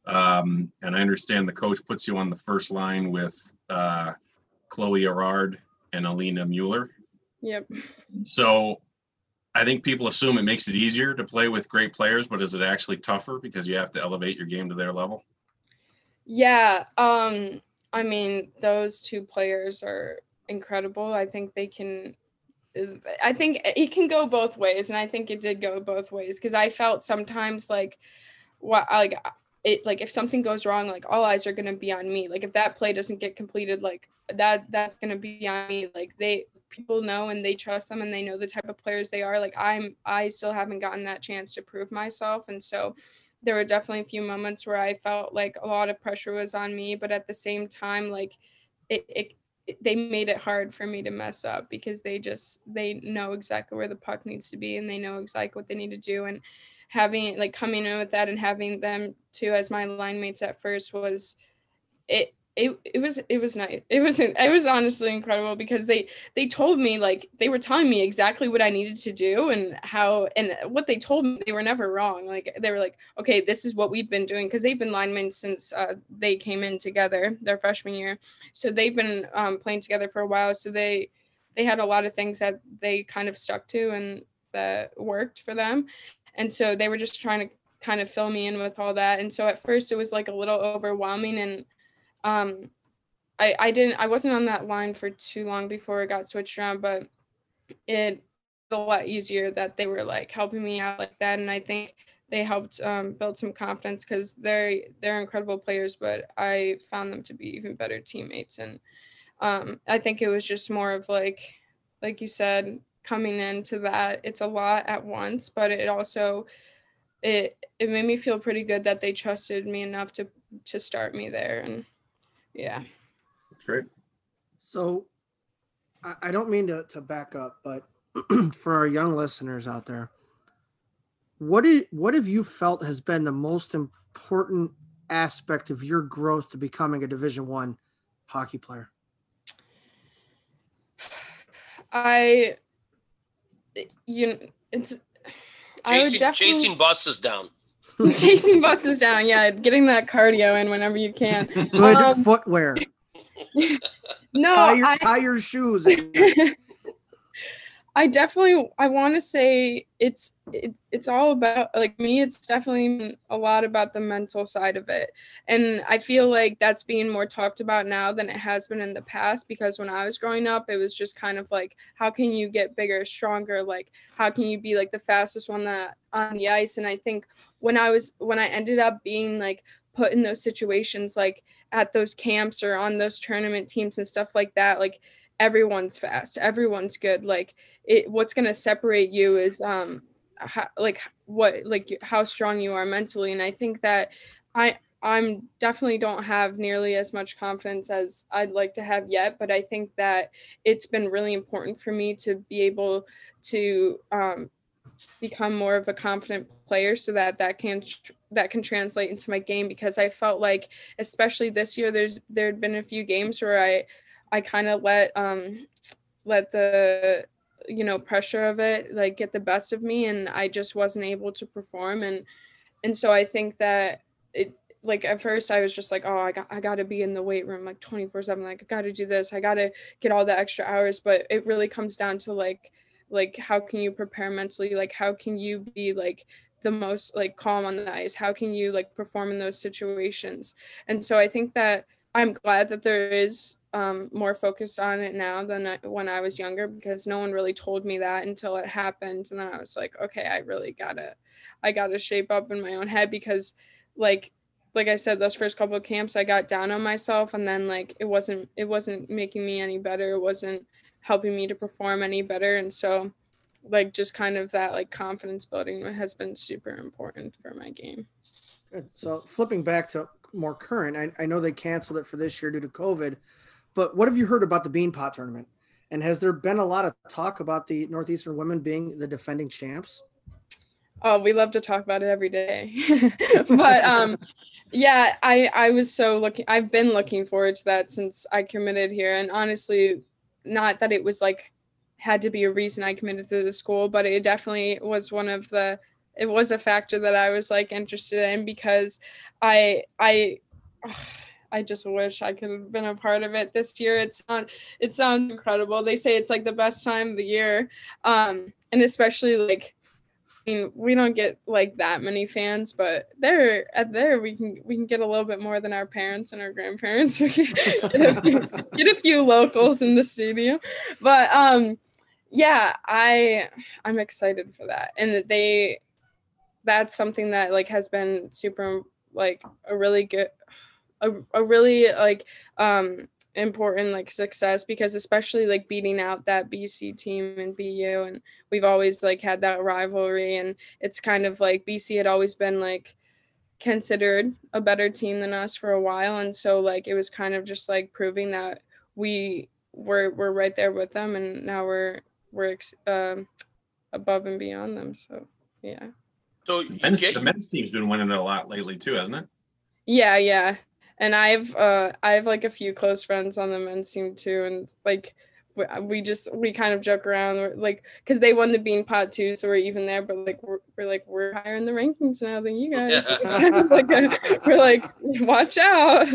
Speaker 3: Um, and I understand the coach puts you on the first line with uh, Chloe Aurard and Alina Mueller.
Speaker 7: yep
Speaker 3: So I think people assume it makes it easier to play with great players, but is it actually tougher because you have to elevate your game to their level?
Speaker 7: yeah um i mean those two players are incredible i think they can i think it can go both ways and i think it did go both ways because i felt sometimes like what like it like if something goes wrong like all eyes are going to be on me. Like if that play doesn't get completed like that that's going to be on me. Like they people know and they trust them and they know the type of players they are. Like i'm i still haven't gotten that chance to prove myself. And so there were definitely a few moments where i felt like a lot of pressure was on me but at the same time like it, it it- they made it hard for me to mess up because they just they know exactly where the puck needs to be and they know exactly what they need to do. And having like coming in with that and having them too as my line mates at first was it it, it was it was nice. It was it was honestly incredible because they they told me like they were telling me exactly what i needed to do and how and what they told me they were never wrong. Like they were like okay this is what we've been doing because they've been linemen since uh, they came in together their freshman year. So they've been um, playing together for a while. So they they had a lot of things that they kind of stuck to and that worked for them and so they were just trying to kind of fill me in with all that. And so at first it was like a little overwhelming and um i i didn't i wasn't on that line for too long before it got switched around but it a lot easier that they were like helping me out like that. And i think they helped um, build some confidence because they're they're incredible players but i found them to be even better teammates. And um, i think it was just more of like like you said coming into that it's a lot at once but it also it it made me feel pretty good that they trusted me enough to to start me there and yeah
Speaker 3: That's great.
Speaker 2: So I, I don't mean to, to back up, but [CLEARS THROAT] for our young listeners out there, what did what have you felt has been the most important aspect of your growth to becoming a division one hockey player? [SIGHS]
Speaker 7: i you kn- it's i would
Speaker 1: Chasing,
Speaker 7: definitely
Speaker 1: chasing buses down. [LAUGHS]
Speaker 7: chasing buses down yeah getting that cardio in whenever you can [LAUGHS]
Speaker 2: Good
Speaker 7: Um,
Speaker 2: footwear. [LAUGHS]
Speaker 7: no
Speaker 2: tie, your,
Speaker 7: I,
Speaker 2: tie your shoes.
Speaker 7: I definitely I want to say it's it, it's all about like me it's definitely a lot about the mental side of it. And I feel like that's being more talked about now than it has been in the past because when I was growing up it was just kind of like how can you get bigger, stronger, like how can you be like the fastest one that on the ice and I think when I was when I ended up being like put in those situations like at those camps or on those tournament teams and stuff like that like everyone's fast everyone's good like it what's going to separate you is um how, like what like how strong you are mentally and i think that i i'm definitely don't have nearly as much confidence as i'd like to have yet but i think that it's been really important for me to be able to um become more of a confident player so that that can that can translate into my game because I felt like especially this year there's there'd been a few games where I I kind of let um let the you know pressure of it like get the best of me and I just wasn't able to perform and and so I think that it like at first I was just like oh I got I got to be in the weight room like 24/7 like I got to do this I got to get all the extra hours but it really comes down to like like how can you prepare mentally like how can you be like the most like calm on the ice how can you like perform in those situations? And so i think that i'm glad that there is um, more focus on it now than when i was younger because no one really told me that until it happened and then i was like okay i really gotta i gotta shape up in my own head because like like i said those first couple of camps i got down on myself and then like it wasn't it wasn't making me any better it wasn't helping me to perform any better and so like just kind of that like confidence building has been super important for my game.
Speaker 2: Good. So flipping back to more current, I, I know they canceled it for this year due to COVID, but what have you heard about the Beanpot tournament? And has there been a lot of talk about the Northeastern women being the defending champs?
Speaker 7: Oh, we love to talk about it every day. [LAUGHS] [LAUGHS] but um yeah, I I was so looking I've been looking forward to that since I committed here and honestly not that it was like had to be a reason I committed to the school, but it definitely was one of the it was a factor that I was like interested in because I I [SIGHS] I just wish I could have been a part of it this year. It's on it sounds incredible. They say it's like the best time of the year. Um and especially like I mean, we don't get like that many fans, but there at there we can we can get a little bit more than our parents and our grandparents. [LAUGHS] get, a few, get a few locals in the studio, but um, yeah i i'm excited for that and they that's something that like has been super like a really good a, a really like um important like success because especially like beating out that BC team and BU and we've always like had that rivalry and it's kind of like BC had always been like considered a better team than us for a while and so like it was kind of just like proving that we were we're right there with them and now we're we're um, above and beyond them. So yeah.
Speaker 3: So the men's, the men's team's been winning a lot lately too, hasn't it?
Speaker 7: Yeah, yeah. And I've uh I have like a few close friends on the men's team too, and like we just we kind of joke around we're like because they won the Beanpot too so we're even there but like we're, we're like we're higher in the rankings now than you guys kind [LAUGHS] of like a, we're like watch out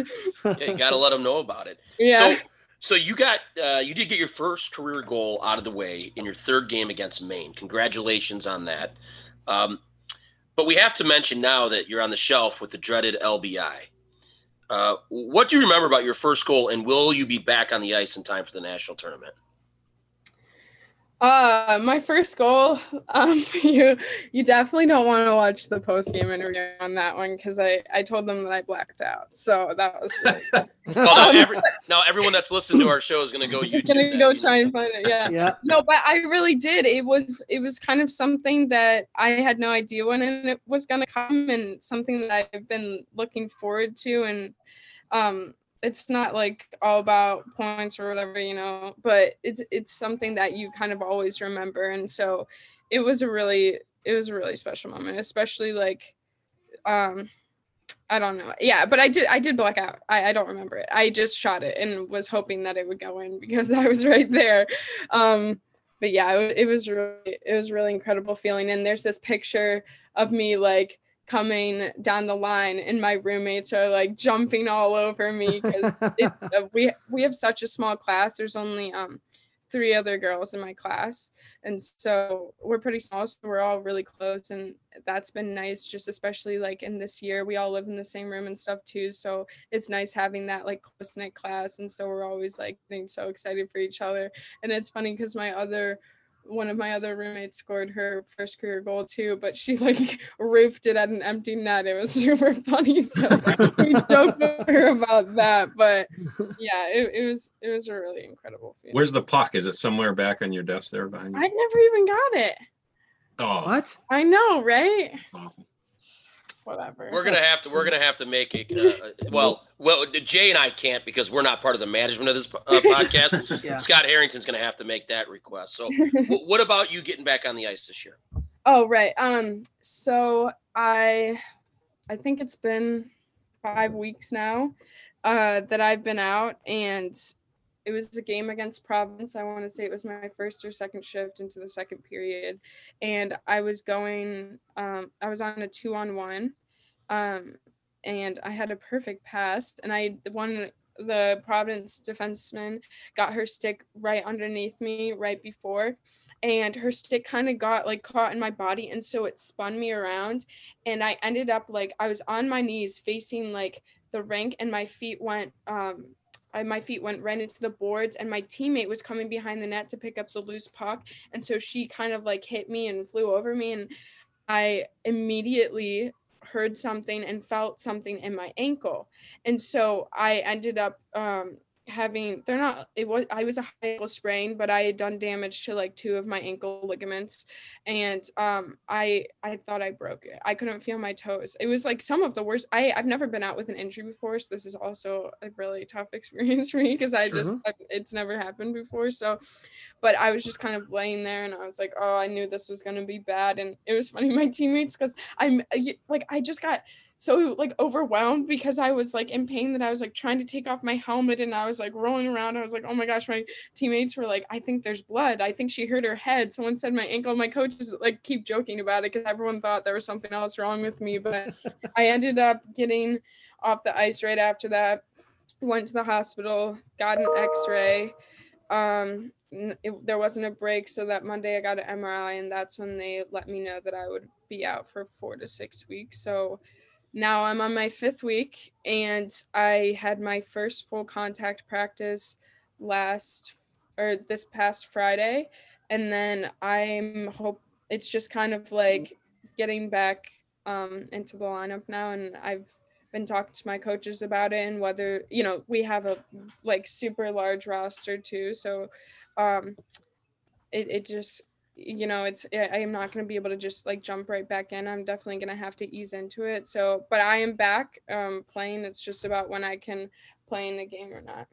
Speaker 1: yeah you gotta let them know about it
Speaker 7: yeah
Speaker 1: so, so you got uh, you did get your first career goal out of the way in your third game against Maine. Congratulations on that. Um, but we have to mention now that you're on the shelf with the dreaded LBI. Uh, what do you remember about your first goal, and will you be back on the ice in time for the national tournament?
Speaker 7: Uh, my first goal. Um, [LAUGHS] you you definitely don't want to watch the post game interview on that one because I I told them that I blacked out. So that was. [LAUGHS] Really
Speaker 1: well, [LAUGHS] now, every, now, everyone that's listening to our show is gonna go.
Speaker 7: Is gonna go try and find it. Yeah. yeah. No, but I really did. It was it was kind of something that I had no idea when it was gonna come, and something that I've been looking forward to, and um it's not like all about points or whatever you know but it's it's something that you kind of always remember and so it was a really it was a really special moment especially like um i don't know yeah but i did i did black out. I, I don't remember it. I just shot it and was hoping that it would go in [LAUGHS] because i was right there. Um but yeah it, it was really it was really incredible feeling and there's this picture of me like coming down the line and my roommates are like jumping all over me [LAUGHS] because uh, we we have such a small class there's only um three other girls in my class. And so we're pretty small, so we're all really close. And that's been nice, just especially like in this year, we all live in the same room and stuff too. So it's nice having that like close knit class. And so we're always like getting so excited for each other. And it's funny because my other one of my other roommates scored her first career goal too, but she [LAUGHS] like roofed it at an empty net. It was [LAUGHS] super funny. So we [LAUGHS] joked with her about that. But yeah, it, it was it was a really incredible feeling.
Speaker 3: Where's the puck? Is it somewhere back on your desk there behind you?
Speaker 7: I've never even got it.
Speaker 3: Oh,
Speaker 2: What?
Speaker 7: I know, right?
Speaker 3: that's awful.
Speaker 7: Whatever.
Speaker 1: We're gonna have to. We're gonna have to make it. Uh, well, well, Jay and I can't because we're not part of the management of this uh, [LAUGHS] podcast.
Speaker 2: Yeah.
Speaker 1: Scott Harrington's gonna have to make that request. So, [LAUGHS] wh- what about you getting back on the ice this year?
Speaker 7: Oh right. Um. So I, I think it's been five weeks now, uh, that I've been out, and it was a game against Providence. I want to say it was my first or second shift into the second period, and I was going. Um, I was on a two on one, um, and I had a perfect pass, and I the one the Providence defenseman got her stick right underneath me right before and her stick kind of got like caught in my body and so it spun me around and i ended up like i was on my knees facing like the rink and my feet went um I, my feet went right into the boards and my teammate was coming behind the net to pick up the loose puck. And so she kind of like hit me and flew over me. And i immediately heard something and felt something in my ankle. And so i ended up um having they're not it was I was a high ankle sprain, but I had done damage to like two of my ankle ligaments and um I I thought I broke it. I couldn't feel my toes. It was like some of the worst I I've never been out with an injury before, so this is also a really tough [LAUGHS] experience for me because I just I, it's never happened before. So but I was just kind of laying there and I was like, "Oh, I knew this was going to be bad." And it was funny [LAUGHS] my teammates cuz I'm like I just got so like overwhelmed because I was like in pain that I was like trying to take off my helmet and I was like rolling around. I was like, oh my gosh, my teammates were like, I think there's blood. I think she hurt her head. Someone said my ankle. My coaches like keep joking about it because everyone thought there was something else wrong with me. But [LAUGHS] I ended up getting off the ice right after that. Went to the hospital, got an X-ray. Um, it, there wasn't a break, so that Monday I got an MRI, and that's when they let me know that I would be out for four to six weeks. So now I'm on my fifth week, and I had my first full contact practice last or this past Friday, and then I'm hope it's just kind of like getting back um, into the lineup now, and I've been talking to my coaches about it and whether you know we have a like super large roster too, so um, it it just you know it's i am not going to be able to just like jump right back in. I'm definitely going to have to ease into it. So but i am back um playing. It's just about when i can play in the game or not.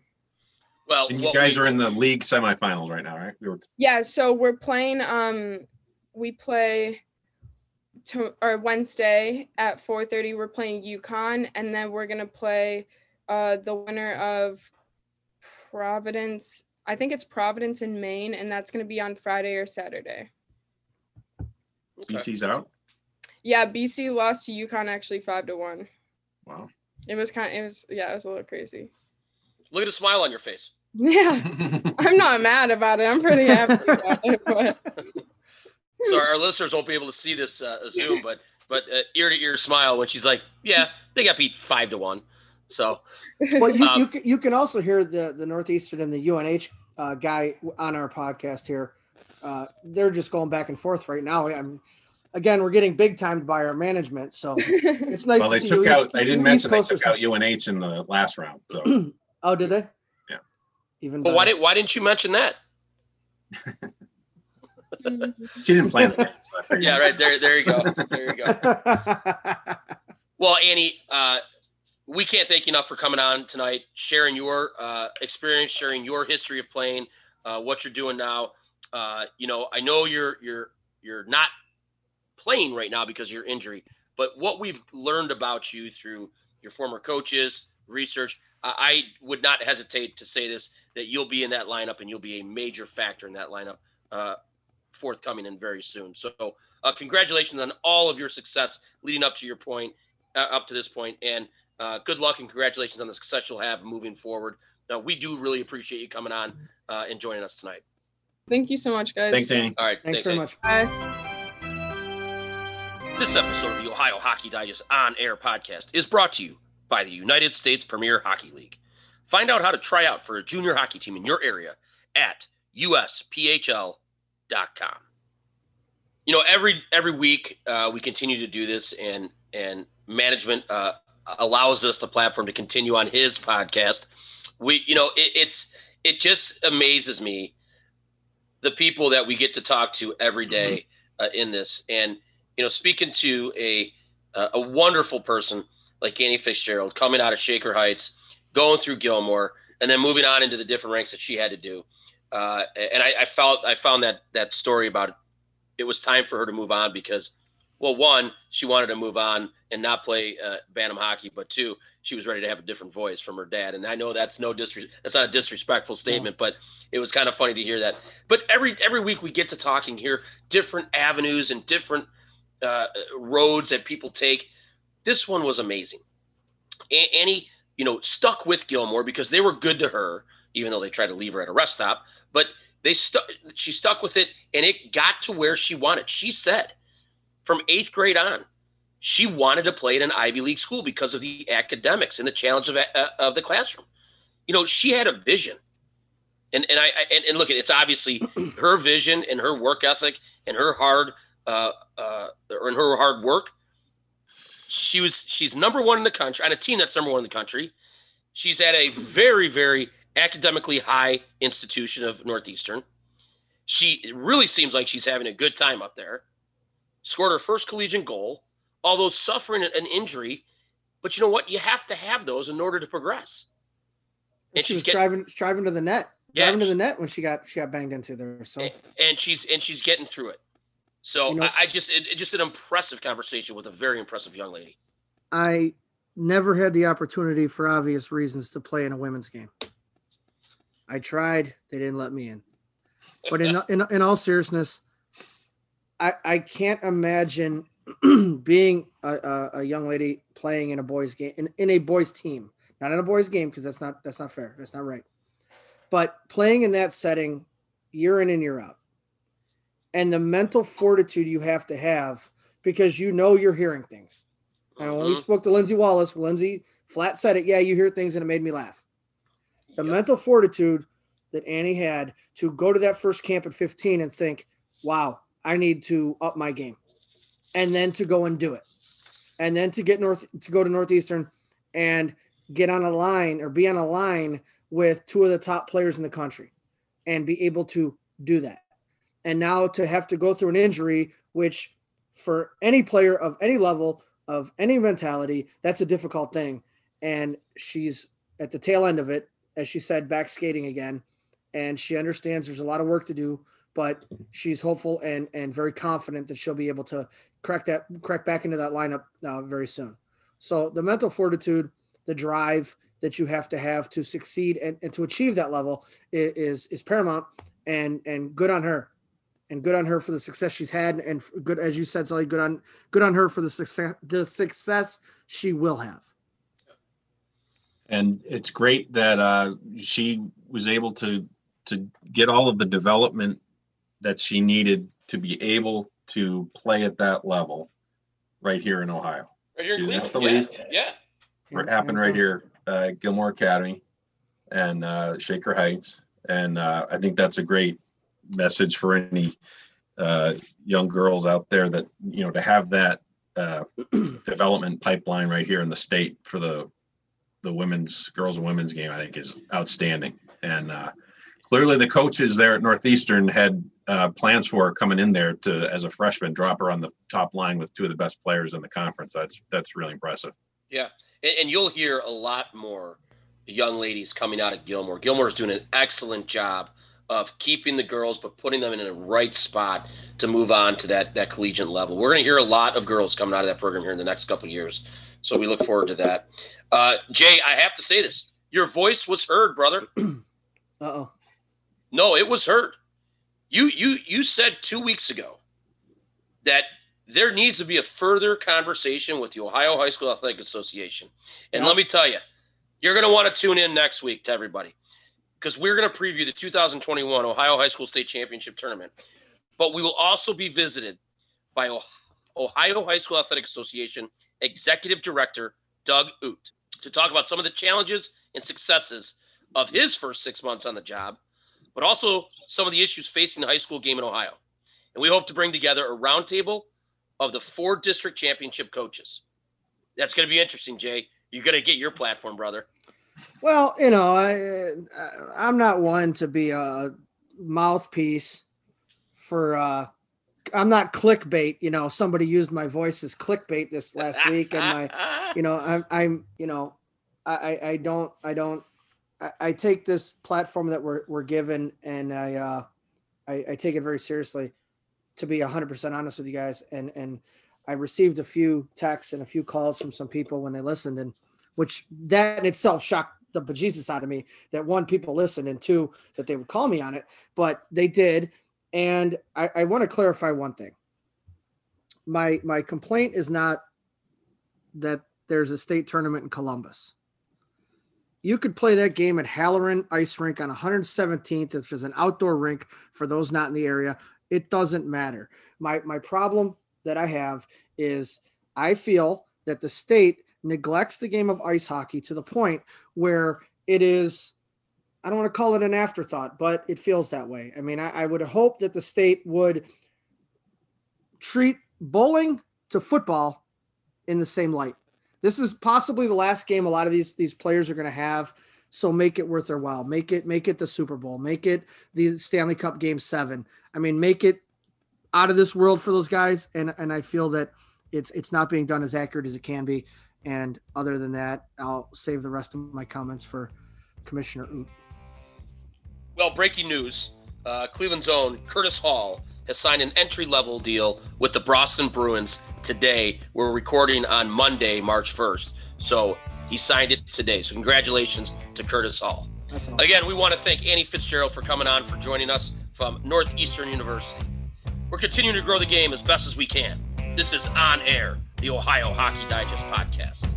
Speaker 1: Well,
Speaker 3: And you
Speaker 1: what
Speaker 3: guys
Speaker 1: we-
Speaker 3: are in the league semifinals right now, right? We were
Speaker 7: yeah so we're playing um we play to or wednesday at 4.30 we're playing UConn and then we're going to play uh the winner of providence i think it's providence in maine and that's going to be on friday or saturday
Speaker 1: Okay.
Speaker 3: BC's out.
Speaker 7: Yeah, BC lost to UConn actually five to one.
Speaker 3: Wow.
Speaker 7: It was kind. It was yeah. It was a little crazy.
Speaker 1: Look at the smile on your face.
Speaker 7: Yeah, [LAUGHS] I'm not mad about it. I'm pretty [LAUGHS] happy about it. But [LAUGHS]
Speaker 1: So our listeners won't be able to see this uh, Zoom, but but uh, ear to ear smile when she's like, "Yeah, they got beat five to one." So [LAUGHS]
Speaker 2: Well, you,
Speaker 1: Um,
Speaker 2: you, can, you can also hear the, the Northeastern and the UNH uh, guy on our podcast here. Uh, they're just going back and forth right now. I'm, again, we're getting big timed by our management. So [LAUGHS] it's nice
Speaker 3: Well, they
Speaker 2: see
Speaker 3: took
Speaker 2: you
Speaker 3: out.
Speaker 2: East-
Speaker 3: I didn't
Speaker 2: East
Speaker 3: mention they took out UNH in the last round. So [CLEARS THROAT]
Speaker 2: Oh, did they?
Speaker 3: Yeah.
Speaker 2: Even
Speaker 1: but why did why didn't you mention that? [LAUGHS]
Speaker 3: she didn't plan the game. So
Speaker 1: Yeah, right there. There you go. There you go. Well, Annie, uh, we can't thank you enough for coming on tonight, sharing your uh, experience, sharing your history of playing, uh, what you're doing now. Uh, you know, I know you're you're you're not playing right now because of your injury, but what we've learned about you through your former coaches, research, I, would not hesitate to say this that you'll be in that lineup and you'll be a major factor in that lineup uh, forthcoming and very soon. So, uh, congratulations on all of your success leading up to your point, uh, up to this point, and uh, good luck and congratulations on the success you'll have moving forward. Uh, we do really appreciate you coming on uh, and joining us tonight.
Speaker 7: Thank you so much, guys.
Speaker 3: Thanks, Annie.
Speaker 1: All right.
Speaker 2: Thanks very
Speaker 1: Andy.
Speaker 2: much.
Speaker 7: Bye.
Speaker 1: This episode of the Ohio Hockey Digest On Air podcast is brought to you by the United States Premier Hockey League. Find out how to try out for a junior hockey team in your area at usphl.com. You know, every every week uh, we continue to do this, and and management uh, allows us the platform to continue on his podcast. We, you know, it, it's it just amazes me the people that we get to talk to every day uh, in this, and you know, speaking to a uh, a wonderful person like Annie Fitzgerald coming out of Shaker Heights, going through Gilmour, and then moving on into the different ranks that she had to do. Uh, and I, I felt I found that that story about it was time for her to move on because, well, one, she wanted to move on and not play uh, Bantam hockey, but two, she was ready to have a different voice from her dad. And I know that's no disres- that's not a disrespectful statement, but it was kind of funny to hear that. But every every week we get to talking here, different avenues and different uh, roads that people take. This one was amazing. A- Annie, you know, stuck with Gilmour because they were good to her, even though they tried to leave her at a rest stop. But they stuck. She stuck with it, and it got to where she wanted. She said, from eighth grade on, she wanted to play at an Ivy League school because of the academics and the challenge of uh, of the classroom. You know, she had a vision, and and I and, and look, it's obviously [CLEARS THROAT] her vision and her work ethic and her hard uh, uh, or in her hard work. She was she's number one in the country on a team that's number one in the country. She's at a very very academically high institution of Northeastern. She it really seems like she's having a good time up there. Scored her first collegiate goal, although suffering an injury. But you know what? You have to have those in order to progress. And
Speaker 2: she
Speaker 1: she's
Speaker 2: was
Speaker 1: getting-
Speaker 2: driving driving to the net.
Speaker 1: Yeah,
Speaker 2: driving to the net when she got she got banged into there. So
Speaker 1: and, and she's and she's getting through it. So
Speaker 2: You know-
Speaker 1: I, I just it, it just an impressive conversation with a very impressive young lady.
Speaker 2: I never had the opportunity for obvious reasons to play in a women's game. I tried, they didn't let me in. But in [LAUGHS] in, in all seriousness, I I can't imagine [CLEARS THROAT] being a, a, a young lady playing in a boys game in, in a boys team, not in a boys game because that's not that's not fair. That's not right. But playing in that setting, year in and year out, and the mental fortitude you have to have because you know you're hearing things. And when we
Speaker 1: Mhm.
Speaker 2: spoke to Lindsay Wallace, Lindsay flat said it. Yeah, you hear things and it made me laugh. The
Speaker 1: Yep.
Speaker 2: mental fortitude that Annie had to go to that first camp at 15 and think, wow, I need to up my game. And then to go and do it. And then to get north to go to Northeastern and get on a line or be on a line with two of the top players in the country and be able to do that. And now to have to go through an injury, which for any player of any level of any mentality, that's a difficult thing. And she's at the tail end of it, as she said, back skating again. And she understands there's a lot of work to do, but she's hopeful and and very confident that she'll be able to crack that crack back into that lineup uh, very soon. So the mental fortitude, the drive that you have to have to succeed and, and to achieve that level is is paramount and and good on her and good on her for the success she's had and good as you said Sully, good on good on her for the success the success she will have
Speaker 3: and it's great that uh, she was able to to get all of the development that she needed to be able to play at that level right here in Ohio.
Speaker 1: Right here
Speaker 3: She didn't have to
Speaker 1: Yeah,
Speaker 3: leave.
Speaker 1: yeah.
Speaker 3: It happened right here, uh, Gilmour Academy and uh, Shaker Heights, and uh, I think that's a great message for any uh, young girls out there that you know to have that uh, [CLEARS THROAT] development pipeline right here in the state for the the women's girls and women's game. I think is outstanding, and uh, clearly the coaches there at Northeastern had uh, plans for coming in there to as a freshman drop her on the top line with two of the best players in the conference. That's that's really impressive.
Speaker 1: And, and you'll hear a lot more young ladies coming out of Gilmour. Gilmour is doing an excellent job of keeping the girls, but putting them in a right spot to move on to that that collegiate level. We're going to hear a lot of girls coming out of that program here in the next couple of years, so we look forward to that. Uh, Jay, I have to say this: your voice was heard, brother. [CLEARS THROAT]
Speaker 2: Uh-oh.
Speaker 1: No, it was heard. You you you said two weeks ago that there needs to be a further conversation with the Ohio High School Athletic Association. And
Speaker 2: Yeah.
Speaker 1: let me tell you, you're going to want to tune in next week to everybody. because we're going to preview the 2021 Ohio High School State Championship Tournament. But we will also be visited by Ohio High School Athletic Association Executive Director Doug Ute to talk about some of the challenges and successes of his first six months on the job, but also some of the issues facing the high school game in Ohio. And we hope to bring together a roundtable of the four district championship coaches. That's going to be interesting, Jay. You're going to get your platform, brother.
Speaker 2: Well, you know, I, I'm not one to be a mouthpiece for. uh I'm not clickbait. You know, somebody used my voice as clickbait this last week, and my, [LAUGHS] you know, I'm, I'm, you know, I, I don't, I don't, I, I take this platform that we're, we're given, and I, uh, I, I take it very seriously. To be 100% honest with you guys, and and I received a few texts and a few calls from some people when they listened, and which that in itself shocked the bejesus out of me that one, people listened, and two, that they would call me on it. But they did. And I, I want to clarify one thing. My my complaint is not that there's a state tournament in Columbus. You could play that game at Halloran Ice Rink on 117th, which is an outdoor rink for those not in the area. It doesn't matter. My my problem that I have is I feel that the state neglects the game of ice hockey to the point where it is I don't want to call it an afterthought, but it feels that way. I mean, I, I would hope that the state would treat bowling to football in the same light. This is possibly the last game a lot of these these players are going to have. So make it worth their while. Make it make it the Super Bowl. Make it the Stanley Cup Game Seven. I mean, make it out of this world for those guys. And and I feel that it's it's not being done as accurate as it can be. And other than that, I'll save the rest of my comments for Commissioner Ute.
Speaker 1: Well, breaking news uh, Cleveland's own Curtis Hall has signed an entry level deal with the Boston Bruins today. We're recording on Monday, March 1st. So he signed it today. So congratulations to Curtis Hall. Awesome. Again, we want to thank Annie Fitzgerald for coming on, for joining us from Northeastern University. We're continuing to grow the game as best as we can. This is On Air, the Ohio Hockey Digest podcast.